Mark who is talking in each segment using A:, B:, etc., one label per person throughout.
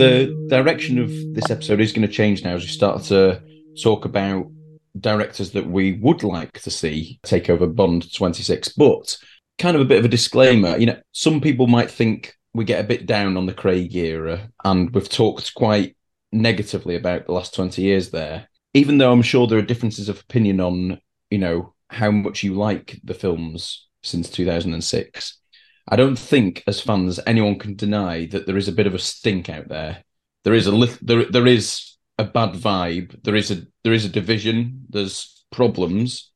A: The direction of this episode is going to change now as we start to talk about directors that we would like to see take over Bond 26. But kind of a bit of a disclaimer, you know, some people might think we get a bit down on the Craig era, and we've talked quite negatively about the last 20 years there. Even though I'm sure there are differences of opinion on, you know, how much you like the films since 2006. I don't think, as fans, anyone can deny that there is a bit of a stink out there. There is a little, there, there is a bad vibe. There is a, there is a division. There's problems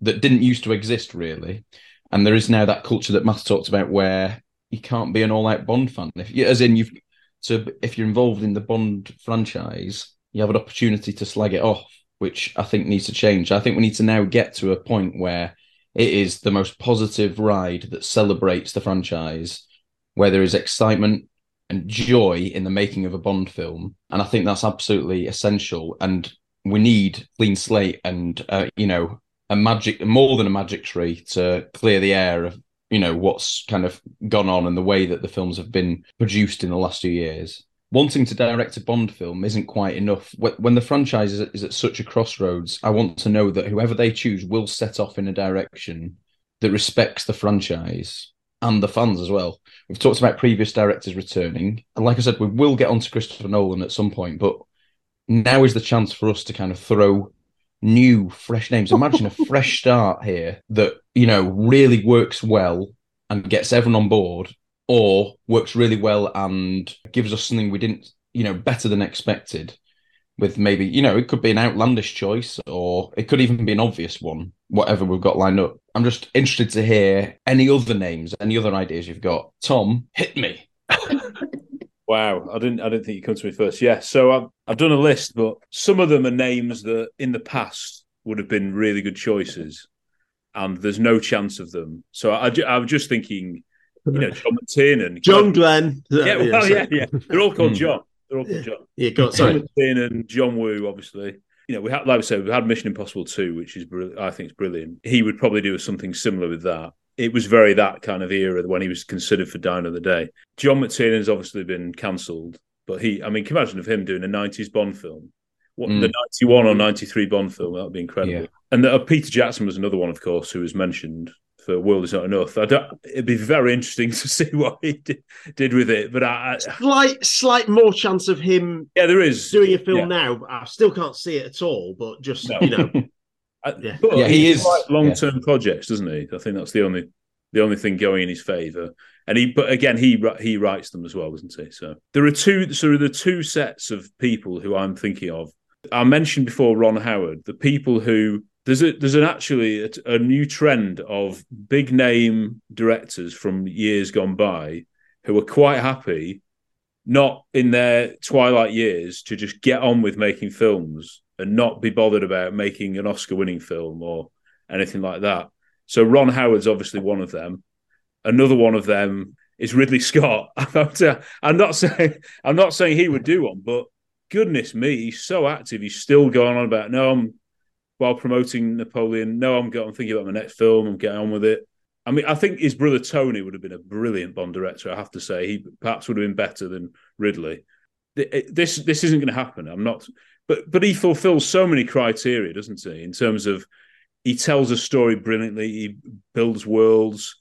A: that didn't used to exist really, and there is now that culture that Matt talked about where you can't be an all-out Bond fan. If as in you've, so if you're involved in the Bond franchise, you have an opportunity to slag it off, which I think needs to change. I think we need to now get to a point where it is the most positive ride that celebrates the franchise, where there is excitement and joy in the making of a Bond film, and I think that's absolutely essential. And we need clean slate and uh, you know a magic more than a magic tree to clear the air of you know what's kind of gone on and the way that the films have been produced in the last few years wanting to direct a Bond film isn't quite enough. When the franchise is at such a crossroads, I want to know that whoever they choose will set off in a direction that respects the franchise and the fans as well. We've talked about previous directors returning, and like I said, we will get onto Christopher Nolan at some point, but now is the chance for us to kind of throw new, fresh names. Imagine a fresh start here that, you know, really works well and gets everyone on board or works really well and gives us something we didn't, you know, better than expected. With maybe, you know, it could be an outlandish choice or it could even be an obvious one, whatever we've got lined up. I'm just interested to hear any other names, any other ideas you've got. Tom, hit me.
B: Wow, I didn't. I didn't think you'd come to me first. Yeah, so I've I've done a list, but some of them are names that in the past would have been really good choices, and there's no chance of them. So I, I was just thinking, you know, John McTiernan,
C: John Glenn.
B: Yeah, well, yeah, yeah. They're all called John. They're all called John.
C: Yeah, go on,
B: John
C: sorry.
B: McTiernan, John Woo, obviously. You know, we had, like I said, we had Mission Impossible two, which is I think is brilliant. He would probably do something similar with that. It was very that kind of era when he was considered for Die Another Day. John McTiernan's obviously been cancelled, but he, I mean, can you imagine of him doing a '90s Bond film? What
A: Mm.
B: the '91 or '93 Bond film? That would be incredible.
A: Yeah.
B: And uh, Peter Jackson was another one, of course, who was mentioned for World Is Not Enough. I don't, it'd be very interesting to see what he did, did with it. But I, I,
C: Slight, slight more chance of him
B: yeah, there is
C: doing a film
B: Yeah.
C: now. I still can't see it at all, but just
B: No.
C: you know,
B: I-
C: Yeah.
B: But
A: Yeah, he
B: he
A: is-
B: is long term projects, doesn't he? I think that's the only the only thing going in his favour. And he, but again, he he writes them as well, doesn't he? So there are two. So there are two sets of people who I'm thinking of. I mentioned before Ron Howard, the people who there's a there's an actually a, a new trend of big name directors from years gone by who are quite happy not in their twilight years to just get on with making films and not be bothered about making an Oscar winning film or anything like that. So Ron Howard's obviously one of them. Another one of them is Ridley Scott. I'm not saying I'm not saying he would do one, but goodness me, he's so active. He's still going on about no, I'm while promoting Napoleon. No, I'm, I'm thinking about my next film. I'm getting on with it. I mean, I think his brother Tony would have been a brilliant Bond director. I have to say, he perhaps would have been better than Ridley. This this isn't going to happen. I'm not, but but he fulfills so many criteria, doesn't he? In terms of he tells a story brilliantly, he builds worlds,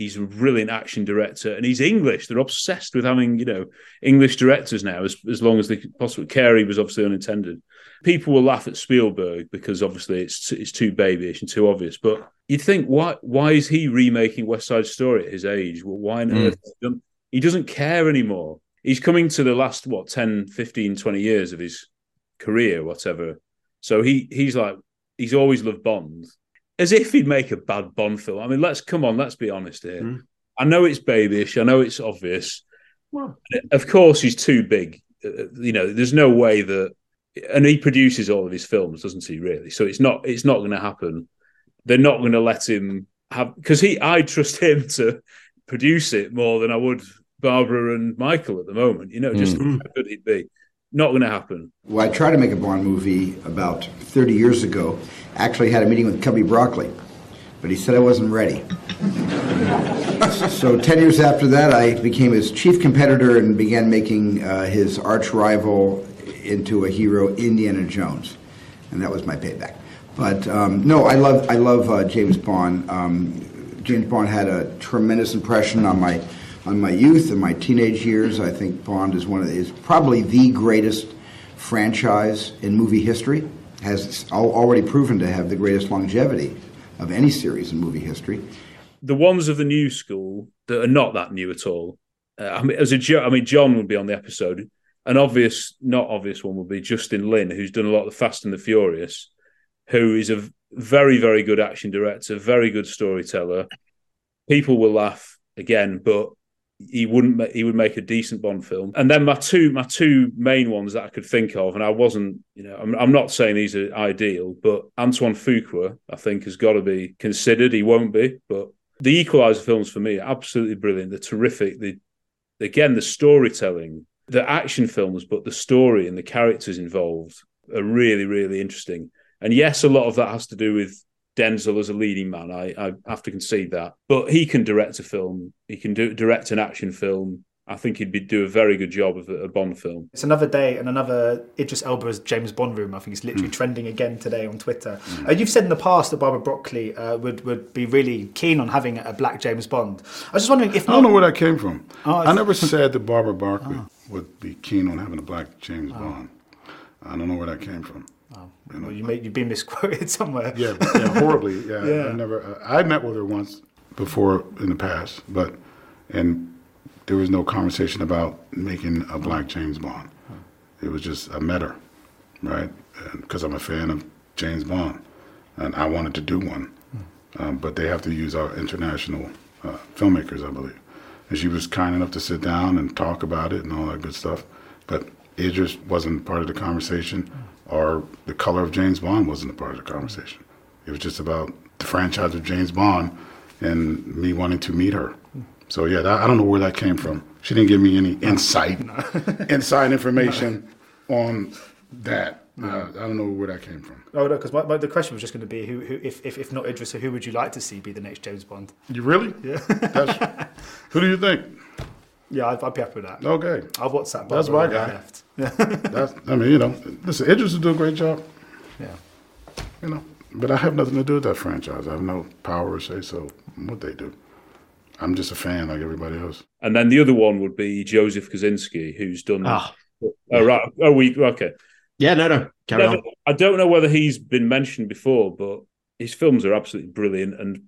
B: he's a brilliant action director, and he's English. They're obsessed with having you know English directors now, as as long as they possibly. Cary was obviously unintended. People will laugh at Spielberg because obviously it's it's too babyish and too obvious. But you'd think why why is he remaking West Side Story at his age? Well, why on mm. earth? He doesn't care anymore. He's coming to the last what 10, 15, 20 years of his career, whatever. So he he's like he's always loved Bond as if he'd make a bad Bond film. I mean, let's come on, let's be honest here. Mm. I know it's babyish, I know it's obvious. Well, of course, he's too big. Uh, uh, you know, there's no way that, and he produces all of his films, doesn't he? Really, so it's not it's not going to happen. They're not going to let him have because he. I trust him to produce it more than I would Barbara and Michael at the moment. You know, just mm. how good he'd be. Not going to happen.
D: Well, I tried to make a Bond movie about 30 years ago. Actually, had a meeting with Cubby Broccoli, but he said I wasn't ready. so 10 years after that, I became his chief competitor and began making uh, his arch rival into a hero, Indiana Jones, and that was my payback. But um, no, I love I love uh, James Bond. Um, James Bond had a tremendous impression on my on my youth and my teenage years. I think Bond is one of the, is probably the greatest franchise in movie history. Has already proven to have the greatest longevity of any series in movie history.
B: The ones of the new school that are not that new at all. Uh, I mean, as a I mean, John would be on the episode. An obvious, not obvious one would be Justin Lin, who's done a lot of the Fast and the Furious, who is a very, very good action director, very good storyteller. People will laugh again, but he wouldn't he would make a decent Bond film. And then my two my two main ones that I could think of, and I wasn't you know I'm, I'm not saying these are ideal, but Antoine Fuqua I think has got to be considered. He won't be, but the Equalizer films for me are absolutely brilliant. They're terrific. The again the storytelling, the action films, but the story and the characters involved are really really interesting. And yes, a lot of that has to do with Denzel as a leading man. I, I have to concede that, but he can direct a film. He can do direct an action film. I think he'd be, do a very good job of a, a, Bond film.
E: It's another day and another Idris Elba's James Bond room. I think it's literally mm. trending again today on Twitter. Mm. Uh, you've said in the past that Barbara Broccoli uh, would would be really keen on having a black James Bond. I was just wondering if
F: I don't know where that came from. Oh, I never said that Barbara Broccoli oh. would be keen on having a black James oh. Bond. I don't know where that came from.
E: You, well, you may, you've been misquoted somewhere.
F: Yeah, yeah horribly. Yeah, yeah. I never. Uh, I met with her once before in the past, but and there was no conversation about making a black James Bond. It was just I met her, right? Because I'm a fan of James Bond, and I wanted to do one, um, but they have to use our international uh, filmmakers, I believe. And she was kind enough to sit down and talk about it and all that good stuff, but it just wasn't part of the conversation or the color of James Bond wasn't a part of the conversation. It was just about the franchise of James Bond and me wanting to meet her. So yeah, that, I don't know where that came from. She didn't give me any insight, no. inside information no. on that. No. Uh, I don't know where that came from.
E: Oh no, because the question was just going to be who, who if, if, if not Idris, who would you like to see be the next James Bond?
F: You really?
E: Yeah.
F: who do you think?
E: Yeah, I'd, I'd, be happy with that.
F: Okay.
E: I'll WhatsApp.
F: That's my guy. Left. That's, I mean, you know, listen, Idris will do a great job.
E: Yeah.
F: You know, but I have nothing to do with that franchise. I have no power or say so what they do. I'm just a fan like everybody else.
B: And then the other one would be Joseph Kosinski, who's done. Ah. Oh, right. Oh, we okay.
C: Yeah, no, no. Carry on.
B: I don't know whether he's been mentioned before, but his films are absolutely brilliant. And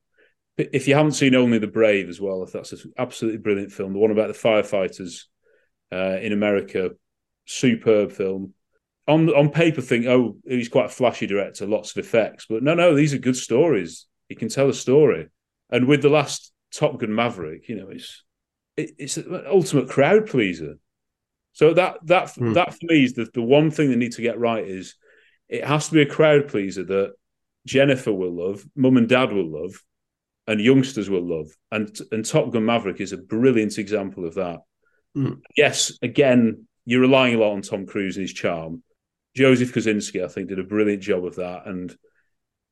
B: if you haven't seen Only the Brave as well, if that's an absolutely brilliant film, the one about the firefighters uh, in America, superb film. On on paper, think oh he's quite a flashy director, lots of effects, but no, no, these are good stories. He can tell a story, and with the last Top Gun Maverick, you know, it's it, it's an ultimate crowd pleaser. So that that mm. that for me is the, the one thing they need to get right is it has to be a crowd pleaser that Jennifer will love, mum and dad will love, and youngsters will love. And and Top Gun Maverick is a brilliant example of that. Mm. Yes, again, you're relying a lot on Tom Cruise and his charm. Joseph Kosinski, I think, did a brilliant job of that. And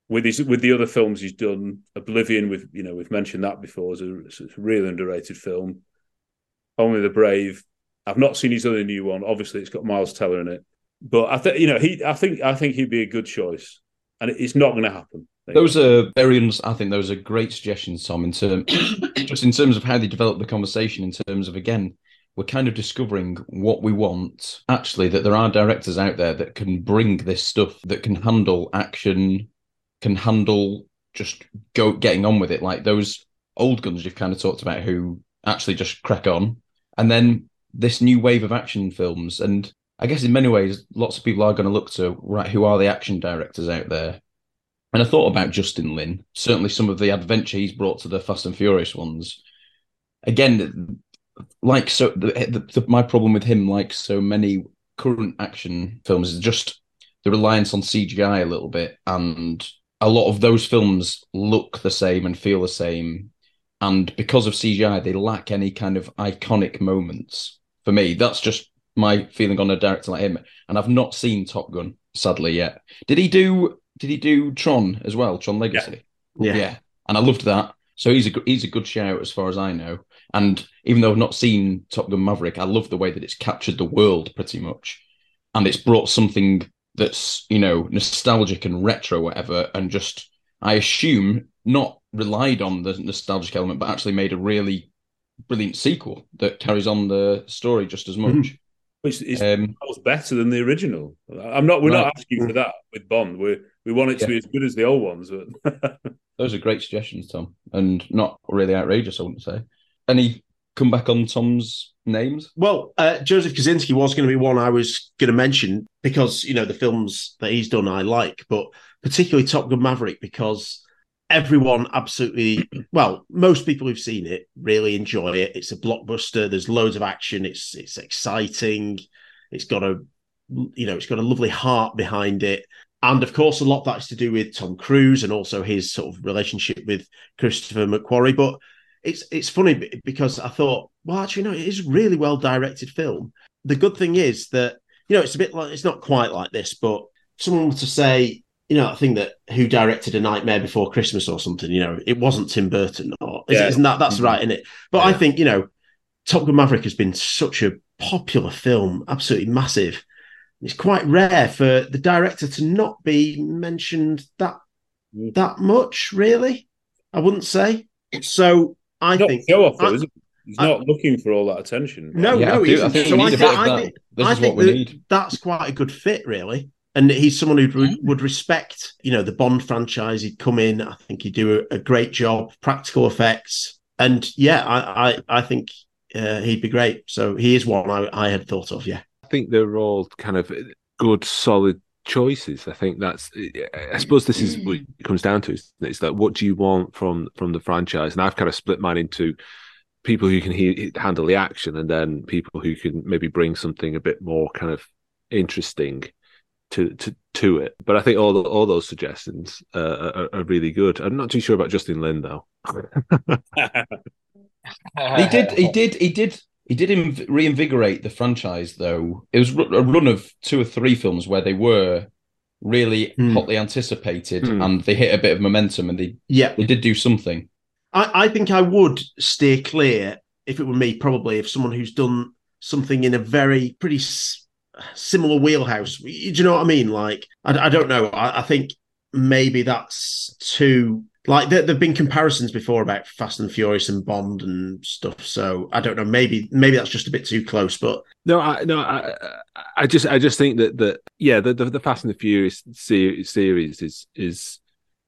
B: with his with the other films he's done, Oblivion, with you know we've mentioned that before, as a, a really underrated film. Only the Brave. I've not seen his other new one. Obviously, it's got Miles Teller in it, but I think you know he. I think I think he'd be a good choice, and it's not going to happen.
A: Those are very. I think those are great suggestions, Tom. In terms, just in terms of how they develop the conversation. In terms of again, we're kind of discovering what we want. Actually, that there are directors out there that can bring this stuff, that can handle action, can handle just go getting on with it. Like those old guns you've kind of talked about, who actually just crack on, and then this new wave of action films. And I guess in many ways, lots of people are going to look to right who are the action directors out there. And I thought about Justin Lin. Certainly, some of the adventure he's brought to the Fast and Furious ones. Again, like so, the, the, my problem with him, like so many current action films, is just the reliance on CGI a little bit, and a lot of those films look the same and feel the same, and because of CGI, they lack any kind of iconic moments. For me, that's just my feeling on a director like him. And I've not seen Top Gun, sadly, yet. Did he do? Did he do Tron as well? Tron Legacy.
C: Yeah.
A: Yeah, yeah. and I loved that. So he's a he's a good shout as far as I know. And even though I've not seen Top Gun Maverick, I love the way that it's captured the world pretty much, and it's brought something that's you know nostalgic and retro, whatever, and just I assume not relied on the nostalgic element, but actually made a really brilliant sequel that carries on the story just as much. Mm-hmm.
B: Which is um, better than the original. I'm not. We're right. not asking for that with Bond. We we want it to yeah. be as good as the old ones. But
A: those are great suggestions, Tom, and not really outrageous. I wouldn't say. Any come back on Tom's names?
C: Well, uh, Joseph Kosinski was going to be one I was going to mention because you know the films that he's done I like, but particularly Top Gun Maverick because everyone absolutely well most people who've seen it really enjoy it it's a blockbuster there's loads of action it's it's exciting it's got a you know it's got a lovely heart behind it and of course a lot that's to do with tom cruise and also his sort of relationship with christopher mcquarrie but it's it's funny because I thought, well, actually, no, it is a really well directed film. The good thing is that you know it's a bit like it's not quite like this, but someone were to say, you know, I think that who directed A Nightmare Before Christmas or something, you know, it wasn't Tim Burton, or yeah. isn't that that's mm-hmm. right in it? But yeah. I think you know, Top Gun Maverick has been such a popular film, absolutely massive. It's quite rare for the director to not be mentioned that mm. that much, really. I wouldn't say. So I
B: not
C: think
B: show off though, I, He's I, not looking for all that attention.
C: No,
A: yeah,
C: no,
A: I, do, I think so we need a bit of that. This is what we need.
C: That's quite a good fit, really. And he's someone who would, would respect, you know, the Bond franchise. He'd come in. I think he'd do a, a great job, practical effects, and yeah, I, I, I think uh, he'd be great. So he is one I, I had thought of. Yeah,
G: I think they're all kind of good, solid choices. I think that's. I suppose this is what it comes down to. Is that what do you want from from the franchise? And I've kind of split mine into people who can he, handle the action, and then people who can maybe bring something a bit more kind of interesting to to to it. But I think all the, all those suggestions uh, are, are, really good. I'm not too sure about Justin Lin though.
A: he did. He did. He did he did inv- reinvigorate the franchise, though. It was a run of two or three films where they were really mm. hotly anticipated, mm. and they hit a bit of momentum, and they
C: yeah
A: they did do something.
C: I, I think I would steer clear if it were me, probably if someone who's done something in a very pretty s- similar wheelhouse. Do you know what I mean? Like I, I don't know. I, I think maybe that's too like there, have been comparisons before about Fast and Furious and Bond and stuff. So I don't know. Maybe maybe that's just a bit too close. But
G: no, I, no, I, I just I just think that that yeah, the the, the Fast and the Furious series, series is is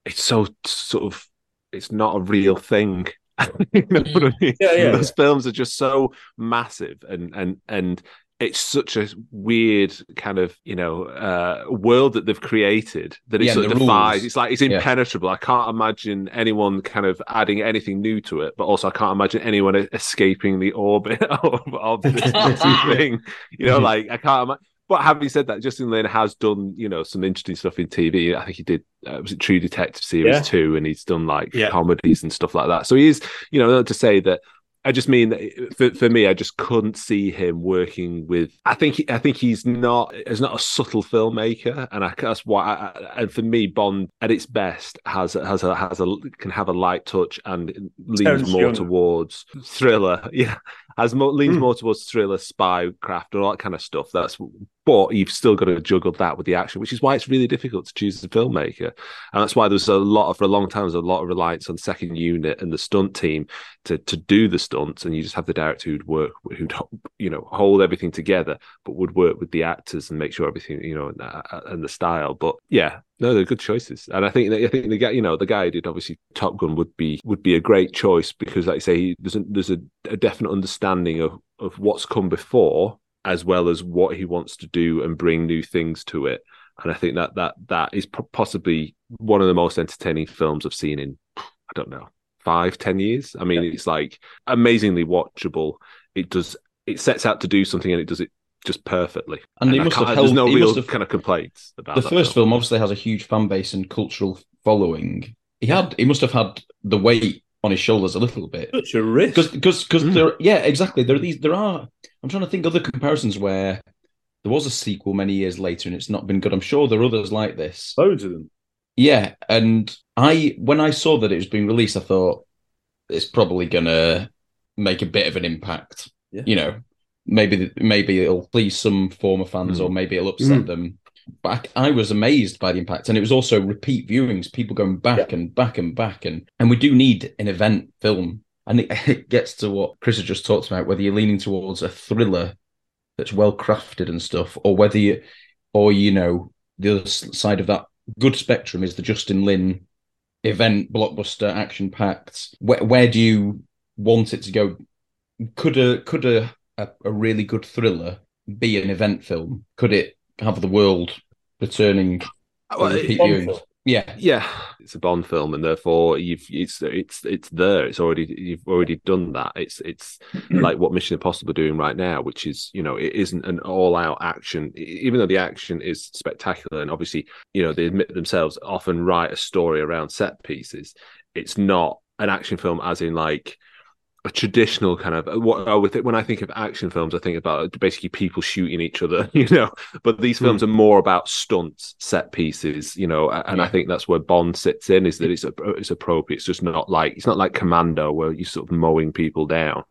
G: it's so sort of it's not a real thing. you know what I mean? Yeah, yeah. Those films are just so massive and and and it's such a weird kind of you know uh, world that they've created that it
A: Yeah,
G: sort of defies.
A: rules.
G: It's like it's
A: Yeah.
G: impenetrable. I can't imagine anyone kind of adding anything new to it, but also I can't imagine anyone escaping the orbit of, of this thing. You know, like I can't. Ima- but having said that, Justin Lin has done you know some interesting stuff in TV. I think he did uh, was it True Detective series
C: Yeah.
G: two, and he's done like
C: Yeah.
G: comedies and stuff like that. So he is, you know, not to say that I just mean that for, for me, I just couldn't see him working with. I think I think he's not is not a subtle filmmaker, and I, that's why. I, and for me, Bond at its best has has a has a can have a light touch and leans more
B: Young.
G: towards thriller. Yeah, has more leans
C: Hmm.
G: more towards thriller, spy craft, and all that kind of stuff. That's but you've still got to juggle that with the action, which is why it's really difficult to choose a filmmaker, and that's why there's a lot of for a long time there's a lot of reliance on second unit and the stunt team to to do the stunts, and you just have the director who'd work who'd you know hold everything together, but would work with the actors and make sure everything you know and, uh, and the style. But yeah, no, they're good choices, and I think I think the guy you know the guy who did obviously Top Gun would be would be a great choice because like I say he, there's a, there's a, a definite understanding of of what's come before as well as what he wants to do and bring new things to it. And I think that that that is possibly one of the most entertaining films I've seen in I don't know five ten years. I mean, it's like amazingly watchable. It does it sets out to do something and it does it just perfectly.
A: And he must
G: can't-
A: have
G: there's
A: held-
G: no
A: he
G: real
A: must have-
G: kind of complaints about
A: the
G: that
A: first film obviously has a huge fan base and cultural following. He had he must have had the weight on his shoulders a little bit.
B: Such a risk.
A: Because because because
G: Hmm.
A: there yeah exactly there are these there are I'm trying to think other comparisons where there was a sequel many years later and it's not been good. I'm sure there are others like this.
B: Loads of them.
A: Yeah, and I when I saw that it was being released, I thought it's probably gonna make a bit of an impact.
B: Yeah.
A: You know, maybe maybe it'll please some former fans,
G: Mm.
A: or maybe it'll upset
C: Mm.
A: them. But I, I was amazed by the impact, and it was also repeat viewings, people going back and back and back, and and we do need an event film, and it, it gets to what Chris has just talked about, whether you're leaning towards a thriller that's well crafted and stuff, or whether you, or you know, the other side of that good spectrum is the Justin Lin event blockbuster action packed. Where where do you want it to go? Could a could a a, a really good thriller be an event film? Could it have the world returning
G: Well,
A: repeat
B: Bond
A: viewings?
B: film.
A: Yeah,
G: yeah. It's a bond film and therefore you've it's it's it's there. It's already you've already done that. It's it's like what mission impossible are doing right now which is you know it isn't an all-out action. Even though the action is spectacular and obviously you know they admit themselves often write a story around set pieces it's not an action film as in like a traditional kind of what with it when I think of action films, I think about basically people shooting each other, you know. But these films are more about stunts, set pieces, you know. a- And I think that's where Bond sits in is that it's it's appropriate. It's just not like it's not like Commando where you're sort of mowing people down.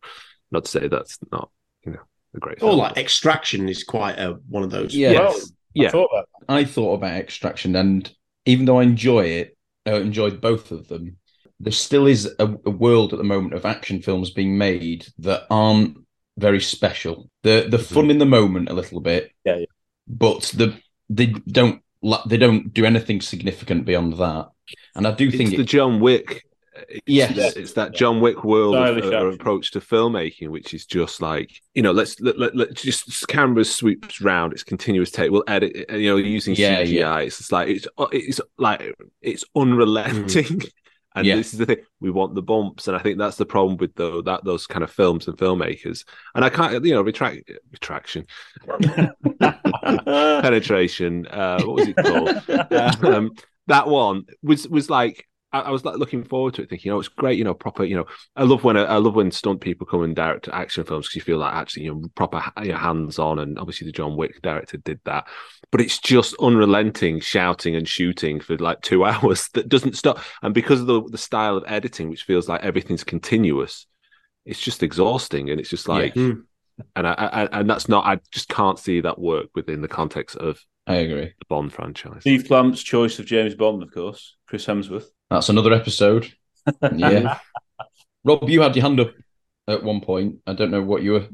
G: Not to say that's not you know a great.
C: Or
G: film,
C: like Extraction is quite a one of those.
A: Yeah.
B: Well,
G: Yes.
B: I
G: yeah,
B: thought about
A: I thought about Extraction, and even though I enjoy it, uh, enjoyed both of them, there still is a, a world at the moment of action films being made that aren't very special. The the fun in the moment a little bit,
B: Yeah, yeah.
A: but the they don't they don't do anything significant beyond that. And I do
G: it's
A: think
G: the
A: it,
G: John Wick. It's,
A: Yes.
G: it's that John Wick world of, uh, approach to filmmaking, which is just like you know, let's let, let, let just camera sweeps round. It's continuous take. We'll edit, you know, using
A: Yeah,
G: CGI.
A: yeah.
G: It's just like it's it's like it's unrelenting. And
A: Yeah.
G: this is the thing: we want the bumps, and I think that's the problem with though that those kind of films and filmmakers. And I can't, you know, retract retraction, penetration. Uh, what was it called? um, that one was was like I, I was like looking forward to it, thinking, oh, it's great, you know, proper, you know. I love when I love when stunt people come and direct action films because you feel like actually, you know, proper you know, hands on, and obviously the John Wick director did that. But it's just unrelenting shouting and shooting for like two hours that doesn't stop, and because of the the style of editing, which feels like everything's continuous, it's just exhausting, and it's just like.
C: Yeah.
G: And I, I and that's not. I just can't see that work within the context of
A: I agree.
G: the Bond franchise.
B: Steve Clamp's choice of James Bond, of course. Chris Hemsworth.
A: That's another episode. Yeah, Rob, you had your hand up at one point. I don't know what you were.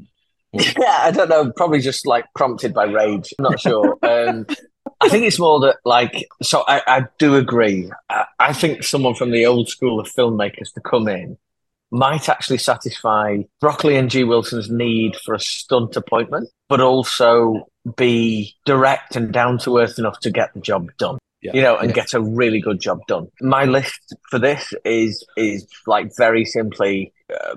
H: Yeah, I don't know. Probably just like prompted by rage. I'm not sure. Um, I think it's more that like. So I, I do agree. I, I think someone from the old school of filmmakers to come in might actually satisfy Broccoli and G. Wilson's need for a stunt appointment. but also be direct and down to earth enough to get the job done.
B: Yeah.
H: You know, and
A: Yeah.
H: get a really good job done. My list for this is is like very simply uh,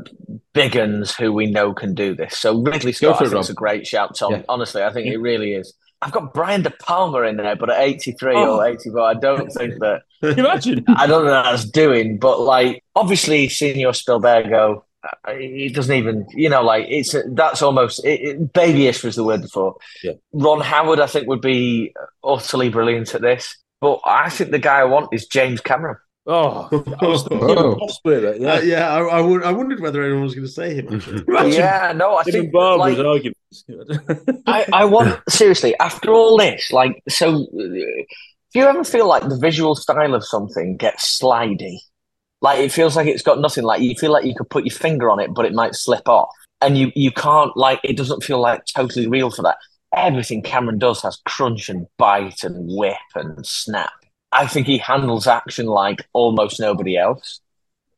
H: big uns who we know can do this. So Ridley Scott,
A: for
H: I think, is a great shout, Tom.
A: Yeah.
H: Honestly, I think it really is. I've got Brian De Palma in there, but at 83
B: Oh.
H: or 84, I don't think that
B: Can you imagine?
H: I don't know what that's doing, but like obviously Senor Spielbergo, uh, he doesn't even you know like it's that's almost it, it, babyish was the word before.
B: Yeah.
H: Ron Howard, I think, would be utterly brilliant at this, but I think the guy I want is James Cameron.
B: Oh, I was thinking
A: Oh.
B: of it,
C: Yeah,
B: yeah.
C: uh, yeah. I, I, wondered whether anyone was going to say him.
H: Yeah, no, I
B: Him
H: think
B: and Barbara's
H: like,
B: arguments.
H: I, I want seriously after all this, like, so uh, do you ever feel like the visual style of something gets slidey? Like it feels like it's got nothing. Like you feel like you could put your finger on it, but it might slip off, and you you can't like it doesn't feel like totally real for that. Everything Cameron does has crunch and bite and whip and snap. I think he handles action like almost nobody else.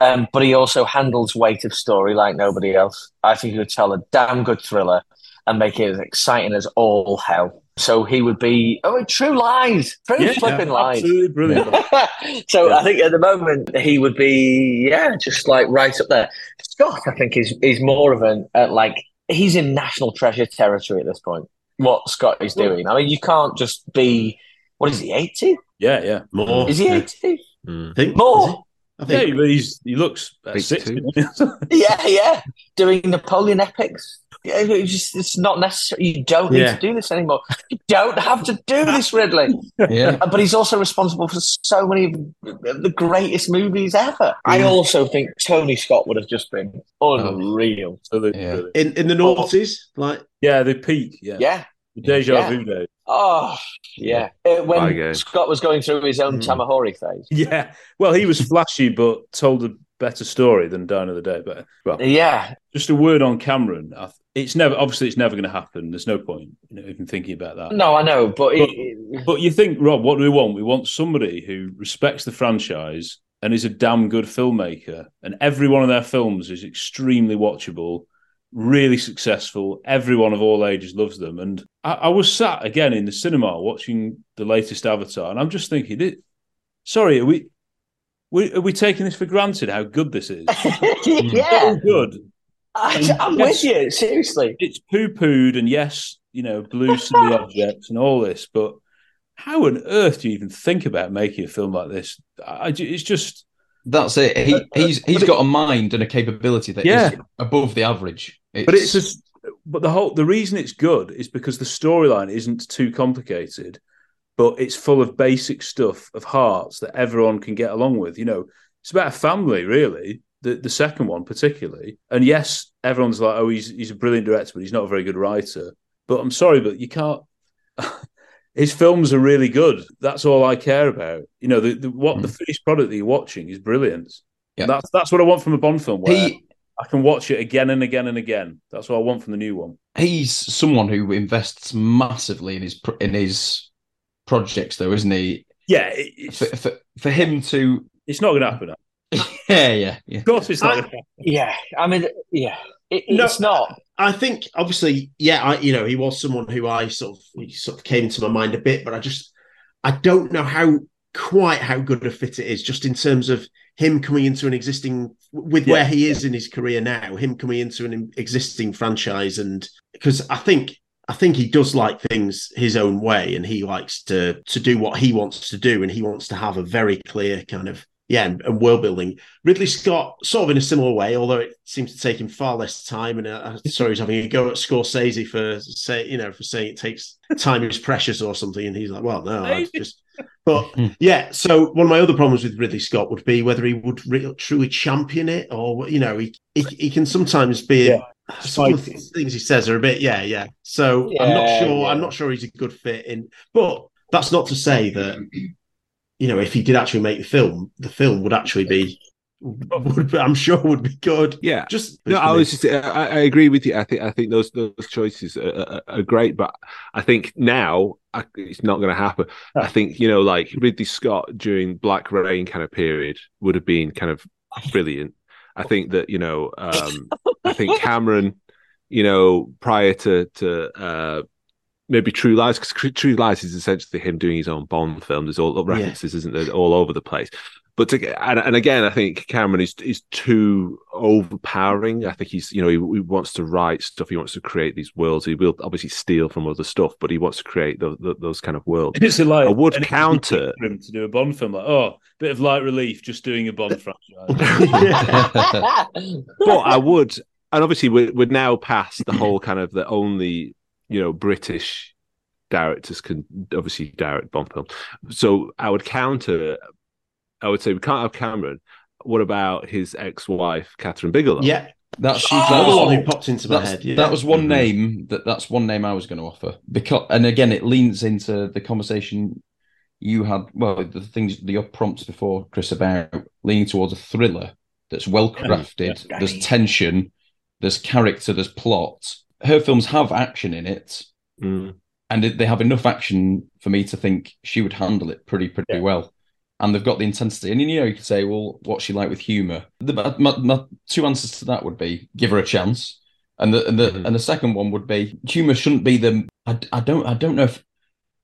H: Um, but he also handles weight of story like nobody else. I think he would tell a damn good thriller and make it as exciting as all hell. So he would be oh, True Lies, True
B: Yeah,
H: flipping lies.
B: absolutely brilliant.
H: so
B: Yeah.
H: I think at the moment he would be yeah, just like right up there. Scott, I think is is more of an uh, like he's in national treasure territory at this point. What Scott is doing, I mean, you can't just be what is he eighty?
B: Yeah, yeah.
C: More.
H: Is he
C: Yeah.
H: eighty?
G: Mm.
C: I think.
H: More.
C: is he? I
B: Yeah,
C: think.
B: but he's he looks at 60.
H: Yeah, yeah. Doing Napoleon epics. Yeah, it's just it's not necessary. You don't need
C: Yeah.
H: to do this anymore. You don't have to do this, Ridley.
A: Yeah.
H: Uh, But he's also responsible for so many of the greatest movies ever. I also think Tony Scott would have just been unreal.
B: Absolutely
A: Yeah.
C: In in the noughties, like
B: Yeah, the peak. Yeah,
H: Yeah.
B: the deja
H: Yeah.
B: vu days.
H: Oh, yeah. Uh,
G: Bye,
H: when. Scott was going through his own
C: Mm.
H: Tamahori phase.
B: Yeah, well, he was flashy, but told a better story than Die Another Day. But well,
H: Yeah.
B: just a word on Cameron. It's never obviously it's never going to happen. There's no point, you know, even thinking about that.
H: No, I know, but,
B: But-
H: it,
B: But you think, Rob, what do we want? We want somebody who respects the franchise and is a damn good filmmaker. And every one of their films is extremely watchable, really successful. Everyone of all ages loves them. And I, I was sat again in the cinema watching the latest Avatar, and I'm just thinking, it, sorry, are we, we are we taking this for granted? How good this is? Mm.
H: yeah.
B: So good.
H: I, I'm with you, seriously.
B: It's poo pooed, and yes, you know, blue silly objects and all this, but how on earth do you even think about making a film like this? I, I- it's just
A: That's it. He he's he's
B: But it-
A: got a mind and a capability that is
B: Yeah.
A: above the average. It's,
B: but it's just but the whole the reason it's good is because the storyline isn't too complicated but it's full of basic stuff of hearts that everyone can get along with you know. It's about a family really the the second one particularly. And yes everyone's like oh he's he's a brilliant director but he's not a very good writer. But i'm sorry but you can't his films are really good. That's all i care about. You know the, the what the hmm. finished product that you're watching is brilliant.
A: Yeah.
B: that's that's what i want from a bond film where
A: he
B: I can watch it again and again and again. That's what I want from the new one.
A: he's someone who invests massively in his in his projects, though, isn't he?
B: Yeah, it's,
A: For for, for him to
B: it's not going to happen.
A: yeah yeah yeah.
B: Of course, it's not.
C: I-
B: going to happen.
H: Yeah. I mean, yeah. It,
C: No.
H: it's not.
C: I think obviously, yeah, I you know, he was someone who I sort of he sort of came to my mind a bit, but I just I don't know how quite how good a fit it is, just in terms of him coming into an existing with
B: Yeah.
C: where he is in his career now, him coming into an existing franchise, and because I think I think he does like things his own way, and he likes to to do what he wants to do, and he wants to have a very clear kind of yeah, and, and world building. Ridley Scott, sort of in a similar way, although it seems to take him far less time. And uh, I saw he's having a go at Scorsese for say, you know, for saying it takes time is precious or something, and he's like, well, no, I just. But yeah, so one of my other problems with Ridley Scott would be whether he would re- truly champion it, or you know, he he, he can sometimes be.
B: Yeah.
C: Some of the things he says are a bit, yeah, yeah. So I'm not sure.
H: yeah.
C: I'm not sure he's a good fit in. But that's not to say that you know, if he did actually make the film, the film would actually be, would be, I'm sure would be good.
G: Yeah.
C: Just
G: No, I was just. I, I agree with you. I think. I think those those choices are, are, are great, but I think now I, it's not going to happen. I think you know, like Ridley Scott during Black Rain kind of period would have been kind of brilliant. I think that you know, um, I think Cameron, you know, prior to to uh, maybe True Lies, because True Lies is essentially him doing his own Bond film. There's all references, yeah. isn't there, all over the place. But to, and, and, again, I think Cameron is is too overpowering. I think he's you know he, he, wants to write stuff. He wants to create these worlds. He will obviously steal from other stuff, but he wants to create the, the, those kind of worlds.
B: It's a light.
G: I would counter
B: him to do a Bond film. Like oh, bit of light relief, just doing a Bond franchise.
G: but I would, and obviously we're, we're now past the whole kind of the only you know British directors can obviously direct Bond film. So I would counter I would say we can't have Cameron. What about his ex-wife, Kathryn Bigelow?
C: Yeah,
A: that's
C: she's that was one who popped into my head. Yeah.
A: That was one mm-hmm. name that that's one name I was going to offer because, and again, it leans into the conversation you had. Well, the things the prompts before Chris about leaning towards a thriller that's well crafted. Yeah. There's tension, there's character, there's plot. Her films have action in it,
G: mm.
A: and they have enough action for me to think she would handle it pretty pretty yeah. well and they've got the intensity. And you know, you could say, well, what's she like with humour? The, my, my, two answers to that would be give her a chance, and the and the mm-hmm. and the second one would be humour shouldn't be the. I, I don't I don't know if.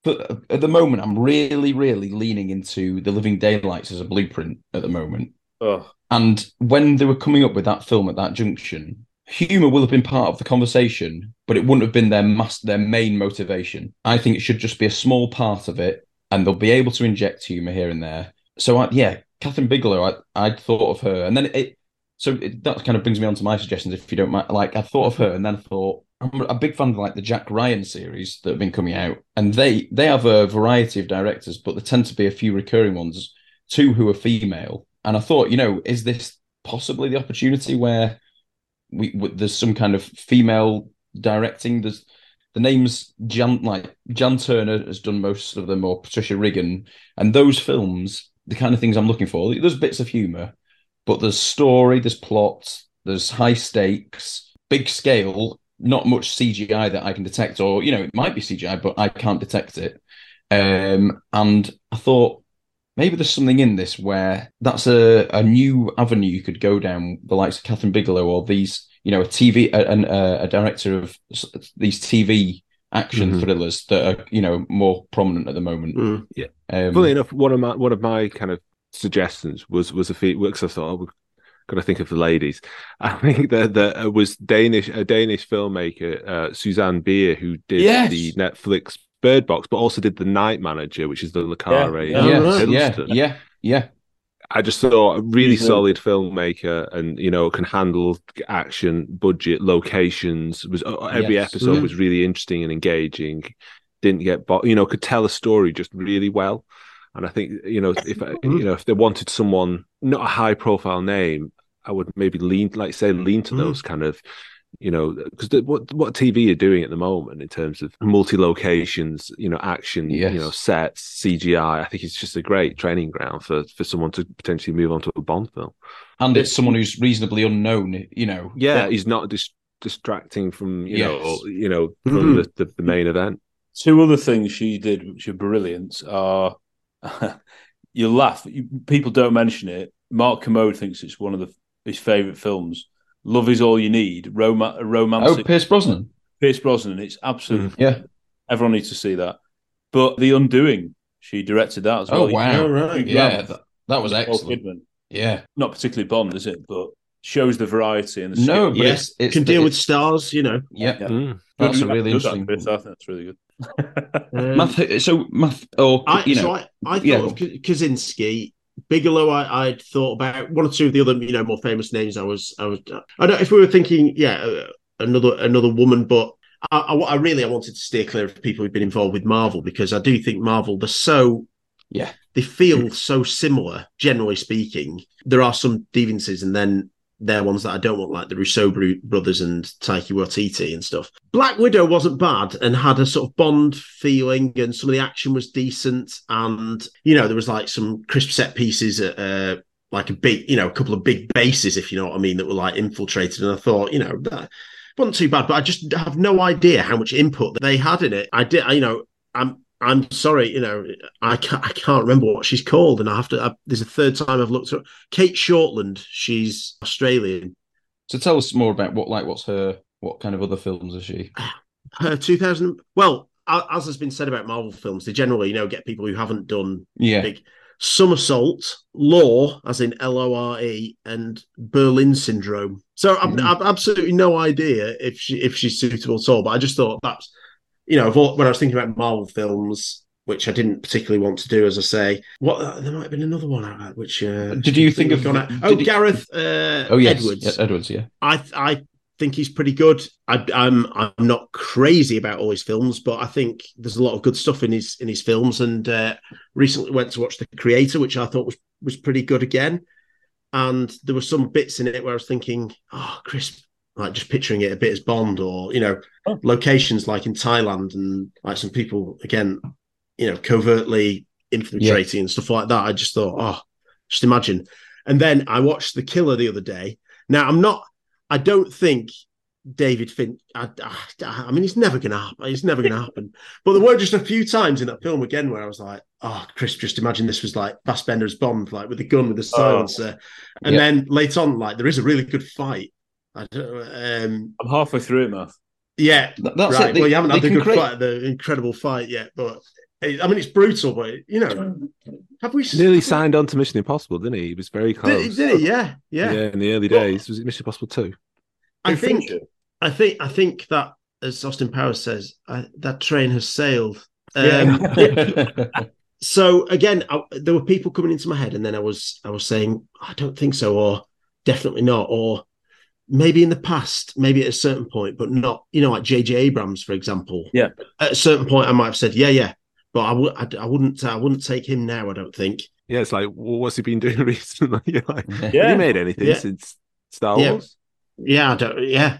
A: But at the moment, I'm really, really leaning into the Living Daylights as a blueprint at the moment.
B: Oh.
A: And when they were coming up with that film at that junction, humor will have been part of the conversation, but it wouldn't have been their mass, their main motivation. I think it should just be a small part of it and they'll be able to inject humor here and there. So I, yeah, Kathryn Bigelow, I I'd thought of her, and then it. So it, that kind of brings me on to my suggestions, if you don't mind. Like I thought of her, and then I thought I'm a big fan of like the Jack Ryan series that have been coming out, and they they have a variety of directors, but there tend to be a few recurring ones, two who are female. And I thought, you know, is this possibly the opportunity where we there's some kind of female directing? There's the names Jan like Jann Turner has done most of them, or Patricia Riggen, and those films, the kind of things I'm looking for. There's bits of humour, but there's story, there's plot, there's high stakes, big scale, not much CGI that I can detect, or you know, it might be CGI, but I can't detect it. Um, and I thought maybe there's something in this where that's a, a new avenue you could go down, the likes of Kathryn Bigelow or these you know a TV a, a director of these TV action mm-hmm. thrillers that are you know more prominent at the moment.
G: Mm. Yeah. Um, Funny enough, one of my one of my kind of suggestions was was a feat works. I thought, oh, got to think of the ladies. I think that that uh, was Danish a Danish filmmaker uh, Susanne Bier who did yes. the Netflix Bird Box, but also did the Night Manager, which is the Le Carre.
A: Yeah, yeah, yeah, yeah, yeah.
G: I just thought a really solid filmmaker, and you know can handle action, budget, locations. Was uh, every yes. episode mm-hmm. was really interesting and engaging. Didn't get, bo- you know, could tell a story just really well. And I think you know if mm-hmm. you know if they wanted someone not a high profile name, I would maybe lean, like say, lean to mm-hmm. those kind of you know because what what TV are doing at the moment in terms of multi locations, you know, action, yes. you know, sets, CGI. I think it's just a great training ground for for someone to potentially move on to a Bond film.
A: And it's someone who's reasonably unknown, you know.
G: Yeah, he's not dis- distracting from you yes. know you know from mm-hmm. the, the, the main event.
B: Two other things she did which are brilliant are you laugh. People don't mention it. Mark Kermode thinks it's one of the, his favorite films Love is all you need. Roma- romance.
A: Oh, Pierce Brosnan.
B: Pierce Brosnan. It's absolutely
A: mm, yeah.
B: Everyone needs to see that. But The Undoing, she directed that as well.
A: Oh wow! right. Yeah, that, that, was excellent. Kidman. Yeah,
B: not particularly Bond, is it? But shows the variety and the
C: no, but yes, it can deal with stars. You know.
A: Yeah, yeah. Mm. that's a really interesting.
B: Bit, I think that's really good.
A: um, math, so math, or I, you know, so
C: I, I thought yeah. of Kosinski Bigelow, I, I'd thought about one or two of the other, you know, more famous names. I was, I was, I don't. If we were thinking, yeah, uh, another another woman, but I, I, I, really I wanted to steer clear of people who've been involved with Marvel because I do think Marvel they're so
A: yeah
C: they feel so similar generally speaking. There are some deviances, and then they're ones that I don't want, like the Russo brothers and Taika Waititi and stuff. Black Widow wasn't bad and had a sort of Bond feeling, and some of the action was decent. And you know, there was like some crisp set pieces at uh, like a big, you know, a couple of big bases, if you know what I mean, that were like infiltrated. And I thought, you know, that wasn't too bad, but I just have no idea how much input that they had in it. I did, you know, I'm I'm sorry, you know, I can't, I can't remember what she's called, and I have to. I, there's a third time I've looked her. Cate Shortland, she's Australian.
A: So tell us more about what, like, what's her What kind of other films is she?
C: Her 2000. Well, as has been said about Marvel films, they generally, you know, get people who haven't done
A: yeah.
C: big. Somersault, law, as in L O R E, and Berlin Syndrome. So I've, mm. I've, absolutely no idea if she if she's suitable at all. But I just thought that's, you know, when I was thinking about Marvel films, which I didn't particularly want to do, as I say. What uh, there might have been another one out which uh,
A: did you think, think
C: of? Oh, Gareth uh, oh, yes. Edwards.
A: Yeah, Edwards, yeah.
C: I I think he's pretty good. I, I'm I'm not crazy about all his films, but I think there's a lot of good stuff in his in his films. And uh, recently went to watch The Creator, which I thought was was pretty good again. And there were some bits in it where I was thinking, oh, Chris, like just picturing it a bit as Bond, or you know, oh. locations like in Thailand, and like some people again, you know, covertly infiltrating yeah. and stuff like that. I just thought, oh, just imagine. And then I watched The Killer the other day. Now I'm not I don't think David Finch. I, I, I, mean, it's never going to happen. It's never going to happen. But there were just a few times in that film again where I was like, "Oh, Chris, just imagine this was like Fassbender's Bond, like with the gun with the oh. silencer." Oh. And yep. then later on, like there is a really good fight. I don't. Um,
B: I'm halfway through it, Matt.
C: Yeah, that's right. It. They, well, you haven't had the good create... fight, the incredible fight yet, but I mean, it's brutal, but you know, have we
G: nearly signed on to Mission Impossible? Didn't he? He was very close.
C: Did, did he? Yeah, yeah.
G: Yeah, in the early days, was it Mission Impossible two?
C: I think, I think, I think that as Austin Powers says, I, that train has sailed. Um, yeah. so again, I, there were people coming into my head, and then I was, I was saying, I don't think so, or definitely not, or maybe in the past, maybe at a certain point, but not, you know, like J.J. Abrams, for example.
B: Yeah.
C: At a certain point, I might have said, yeah, yeah, but I would I, I wouldn't I wouldn't take him now. I don't think.
G: Yeah, it's like well, what's he been doing recently? You're like, yeah. Have he made anything yeah. since Star
C: Wars? Yeah, yeah, I don't, yeah.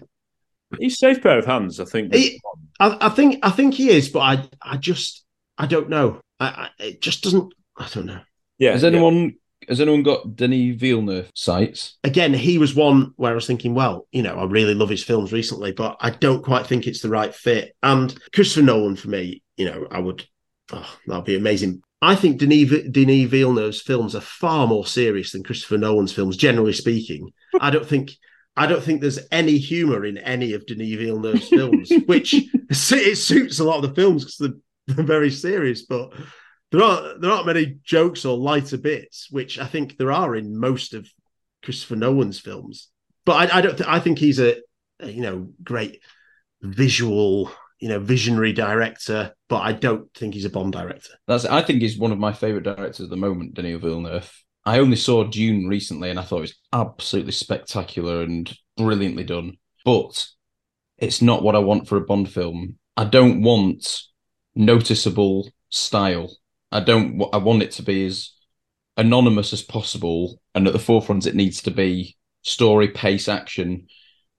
B: He's safe pair of hands, I think.
C: He, I, I, think I think he is, but I I just I don't know. I, I it just doesn't. I don't know.
A: Yeah. Has anyone has anyone got Denis Villeneuve sights?
C: Again, he was one where I was thinking, well, you know, I really love his films recently, but I don't quite think it's the right fit. And Christopher Nolan, for me, you know, I would Oh, that'd be amazing. I think Denis, Denis Villeneuve's films are far more serious than Christopher Nolan's films, generally speaking. I don't think I don't think there's any humor in any of Denis Villeneuve's films, which it suits a lot of the films because they're, they're, very serious. But there aren't there aren't many jokes or lighter bits, which I think there are in most of Christopher Nolan's films. But I, I don't. Th- I think he's a, a you know great visual you know, visionary director, but I don't think he's a Bond director.
A: That's I think he's one of my favorite directors at the moment, Denis Villeneuve. I only saw Dune recently and I thought it was absolutely spectacular and brilliantly done. But it's not what I want for a Bond film. I don't want noticeable style. I don't I want it to be as anonymous as possible and at the forefront it needs to be story, pace, action.